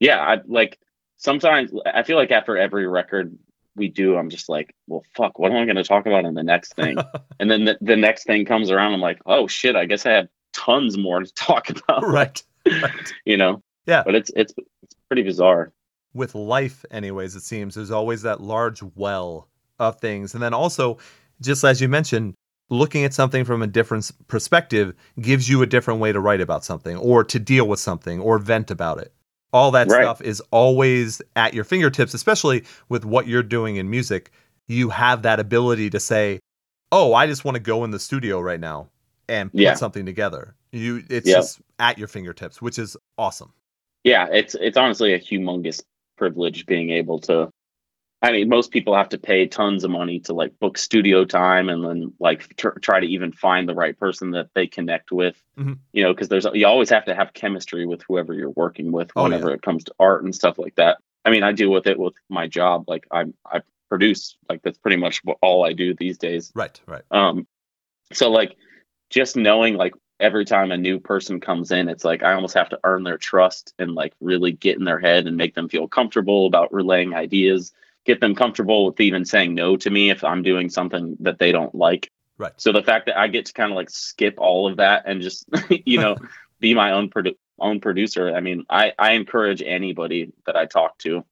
B: yeah, I like sometimes I feel like after every record we do, I'm just like, well, fuck, what am I going to talk about in the next thing? <laughs> and then the, the next thing comes around, I'm like, oh shit, I guess I have tons more to talk about,
A: right. Right. <laughs>
B: you know?
A: Yeah.
B: But it's it's it's pretty bizarre.
A: with life anyways it seems there's always that large well of things and then also just as you mentioned looking at something from a different perspective gives you a different way to write about something or to deal with something or vent about it all that
B: Right.
A: stuff is always at your fingertips especially with what you're doing in music you have that ability to say oh i just want to go in the studio right now and put
B: Yeah.
A: something together you it's
B: Yep.
A: just at your fingertips which is awesome
B: Yeah, it's it's honestly a humongous privilege being able to I mean, most people have to pay tons of money to like book studio time and then like tr- try to even find the right person that they connect with.
A: Mhm.
B: You know, because there's you always have to have chemistry with whoever you're working with
A: Oh,
B: whenever it comes to art and stuff like that. I mean, I deal with it with my job. Like I I produce. Like that's pretty much all I do these days.
A: Right, right.
B: Um, so like just knowing like every time a new person comes in, it's like I almost have to earn their trust and like really get in their head and make them feel comfortable about relaying ideas, get them comfortable with even saying no to me if I'm doing something that they don't like.
A: Right.
B: So the fact that I get to kind of like skip all of that and just <laughs> you know <laughs> be my own produ- own producer. I mean, I I encourage anybody that I talk to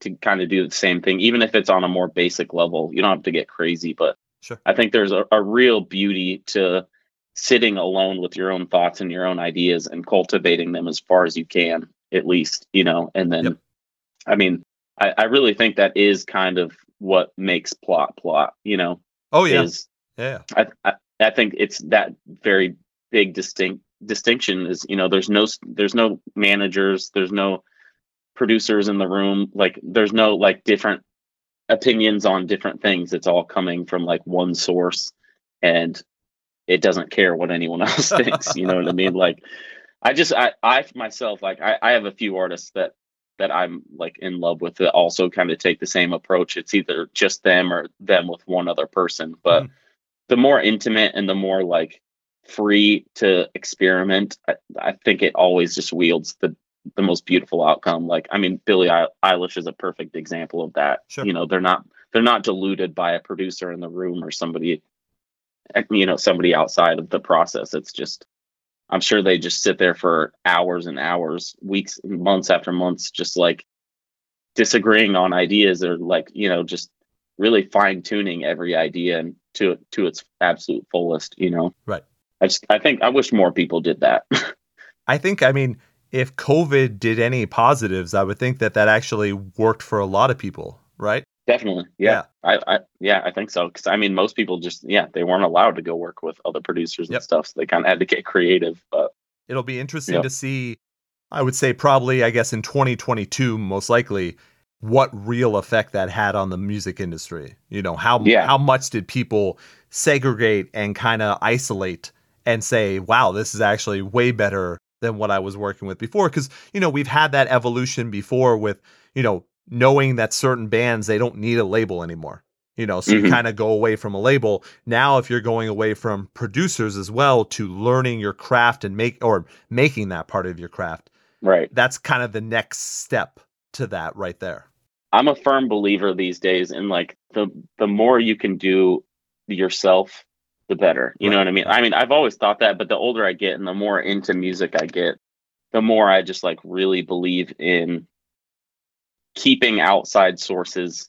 B: to kind of do the same thing, even if it's on a more basic level. You don't have to get crazy, but
A: Sure.
B: I think there's a, a real beauty to sitting alone with your own thoughts and your own ideas and cultivating them as far as you can, at least, you know, and then
A: Yep.
B: I mean, I, I really think that is kind of what makes plot plot, you know,
A: Oh yeah.
B: is
A: Yeah.
B: I, I I think it's that very big distinct distinction is you know there's no there's no managers there's no producers in the room like there's no like different opinions on different things it's all coming from like one source and it doesn't care what anyone <laughs> else thinks you know what i mean? Like i just i i myself like i, I have a few artists that that i'm like in love with that also kind of take the same approach. It's either just them or them with one other person. But
A: Mhm.
B: the more intimate and the more like free to experiment I, I think it always just wields the the most beautiful outcome. Like i mean billie eilish is a perfect example of that.
A: Sure.
B: you know they're not they're not diluted by a producer in the room or somebody you know somebody outside of the process it's just i'm sure they just sit there for hours and hours weeks months after months just like disagreeing on ideas or like you know just really fine tuning every idea and to to its absolute fullest you know
A: Right.
B: i just i think i wish more people did that <laughs>
A: I think, I mean, if COVID did any positives, I would think that that actually worked for a lot of people, right?
B: Definitely yeah, I, I yeah i think so because i mean most people just yeah they weren't allowed to go work with other producers and
A: Yep.
B: stuff so they kind of had to get creative but
A: It'll be interesting
B: Yeah.
A: to see, I would say, probably, I guess, in 2022, most likely, what real effect that had on the music industry. You know, how,
B: Yeah.
A: how much did people segregate and kind of isolate and say, wow, this is actually way better than what I was working with before? Because, you know, we've had that evolution before with, you know, knowing that certain bands, they don't need a label anymore. You know, so you
B: Mhm.
A: kind of go away from a label. Now, if you're going away from producers as well to learning your craft and make or making that part of your craft,
B: right
A: that's kind of the next step to that right there.
B: i'm a firm believer these days in like the the more you can do yourself the better you know what i mean i mean i've always thought that but the older i get and the more into music i get the more i just like really believe in keeping outside sources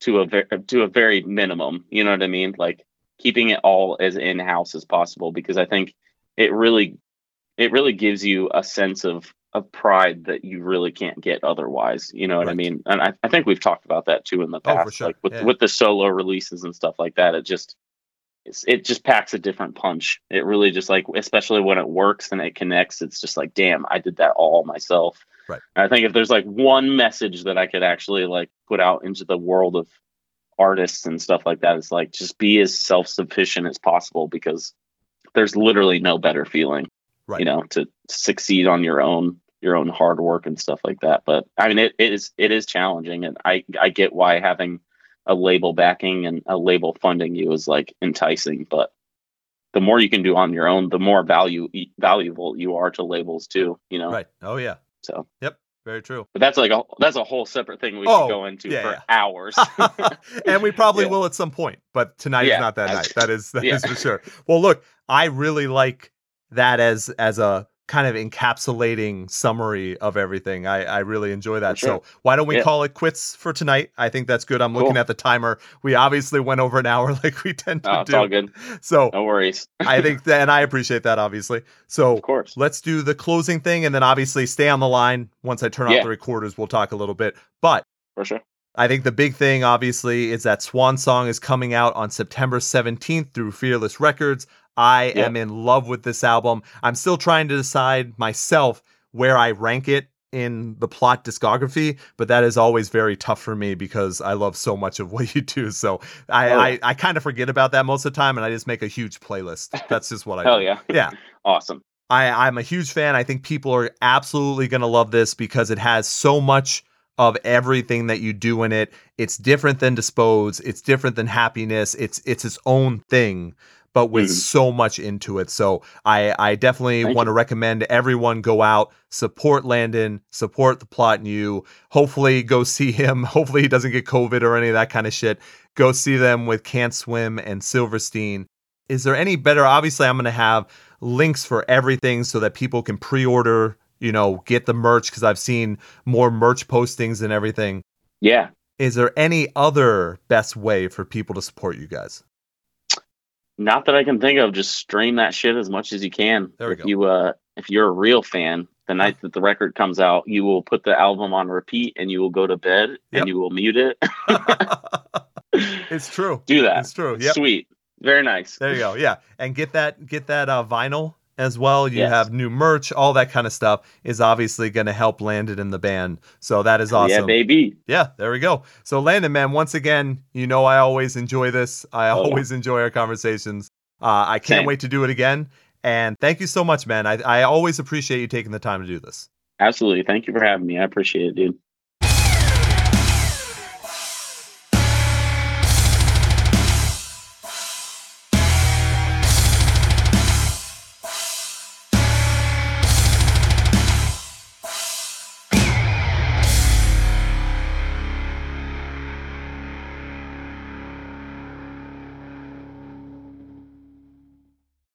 B: to a very to a very minimum you know what i mean like keeping it all as in house as possible because i think it really it really gives you a sense of of pride that you really can't get otherwise you know what i mean and I, I think we've talked about that too in the
A: Oh,
B: past
A: sure.
B: like with
A: Yeah.
B: with the solo releases and stuff like that it just it just packs a different punch it really just like especially when it works and it connects it's just like damn i did that all myself
A: Right.
B: and i think if there's like one message that i could actually like put out into the world of artists and stuff like that it's like just be as self-sufficient as possible because there's literally no better feeling
A: Right.
B: you know to succeed on your own your own hard work and stuff like that but i mean it, it is it is challenging and i i get why having a label backing and a label funding you is like enticing but the more you can do on your own the more value valuable you are to labels too you know
A: Right. Oh yeah.
B: so yep,
A: Very true.
B: but that's like a that's a whole separate thing we
A: Oh,
B: could go into
A: yeah,
B: for
A: yeah.
B: hours <laughs>
A: and we probably <laughs>
B: Yeah.
A: will at some point, but tonight is not that night. That is that is for sure. Well, look, I really like that as as a kind of encapsulating summary of everything. I I really enjoy that.
B: Sure.
A: So why don't we
B: Yeah.
A: call it quits for tonight? I think that's good. I'm looking at the timer. We obviously went over an hour <laughs> like we tend to
B: oh, it's
A: do.
B: all good
A: So
B: no worries
A: I think <laughs> that, and I appreciate that obviously. So
B: of course
A: let's do the closing thing, and then obviously stay on the line. Once I turn off the recorders, we'll talk a little bit. But
B: for sure
A: I think the big thing, obviously, is that Swan Song is coming out on September 17th through Fearless Records. I
B: Yeah.
A: am in love with this album. I'm still trying to decide myself where I rank it in the plot discography, but that is always very tough for me because I love so much of <laughs> what you do. So I,
B: Oh.
A: I, I kind of forget about that most of the time and I just make a huge playlist. That's just what I
B: Hell
A: do.
B: yeah.
A: Yeah. <laughs>
B: Awesome.
A: I, I'm a huge fan. I think people are absolutely going to love this because it has so much of everything that you do in it. It's different than Dispose. It's different than Happiness. It's it's its own thing, but with
B: Mhm.
A: so much into it. So I I definitely
B: Thank
A: want to recommend everyone go out, support Landon, support the plot you. Hopefully go <laughs> see him. Hopefully he doesn't get COVID or any of that kind of shit. Go see them with Can't Swim and Silverstein. Is there any better? Obviously, I'm going to have links for everything so that people can pre-order you know get the merch because i've seen more merch postings and everything
B: Yeah.
A: is there any other best way for people to support you guys
B: Not that I can think of. Just stream that shit as much as you can.
A: There we
B: if
A: go.
B: you uh if you're a real fan, the night that the record comes out, you will put the album on repeat and you will go to bed
A: Yep.
B: and you will mute it. <laughs>
A: it's true
B: Do that.
A: it's true yep
B: Sweet. Very nice.
A: there you go yeah and get that get that uh, vinyl as well you
B: Yes.
A: have new merch all that kind of stuff is obviously going to help landon in the band so that is awesome
B: Yeah, baby.
A: Yeah, there we go. So Landon, man, once again, you know I always enjoy this. I
B: Oh, yeah.
A: always enjoy our conversations. Uh, I can't
B: Same.
A: wait to do it again. And thank you so much, man. I, I always appreciate you taking the time to do this.
B: Absolutely. Thank you for having me. I appreciate it, dude.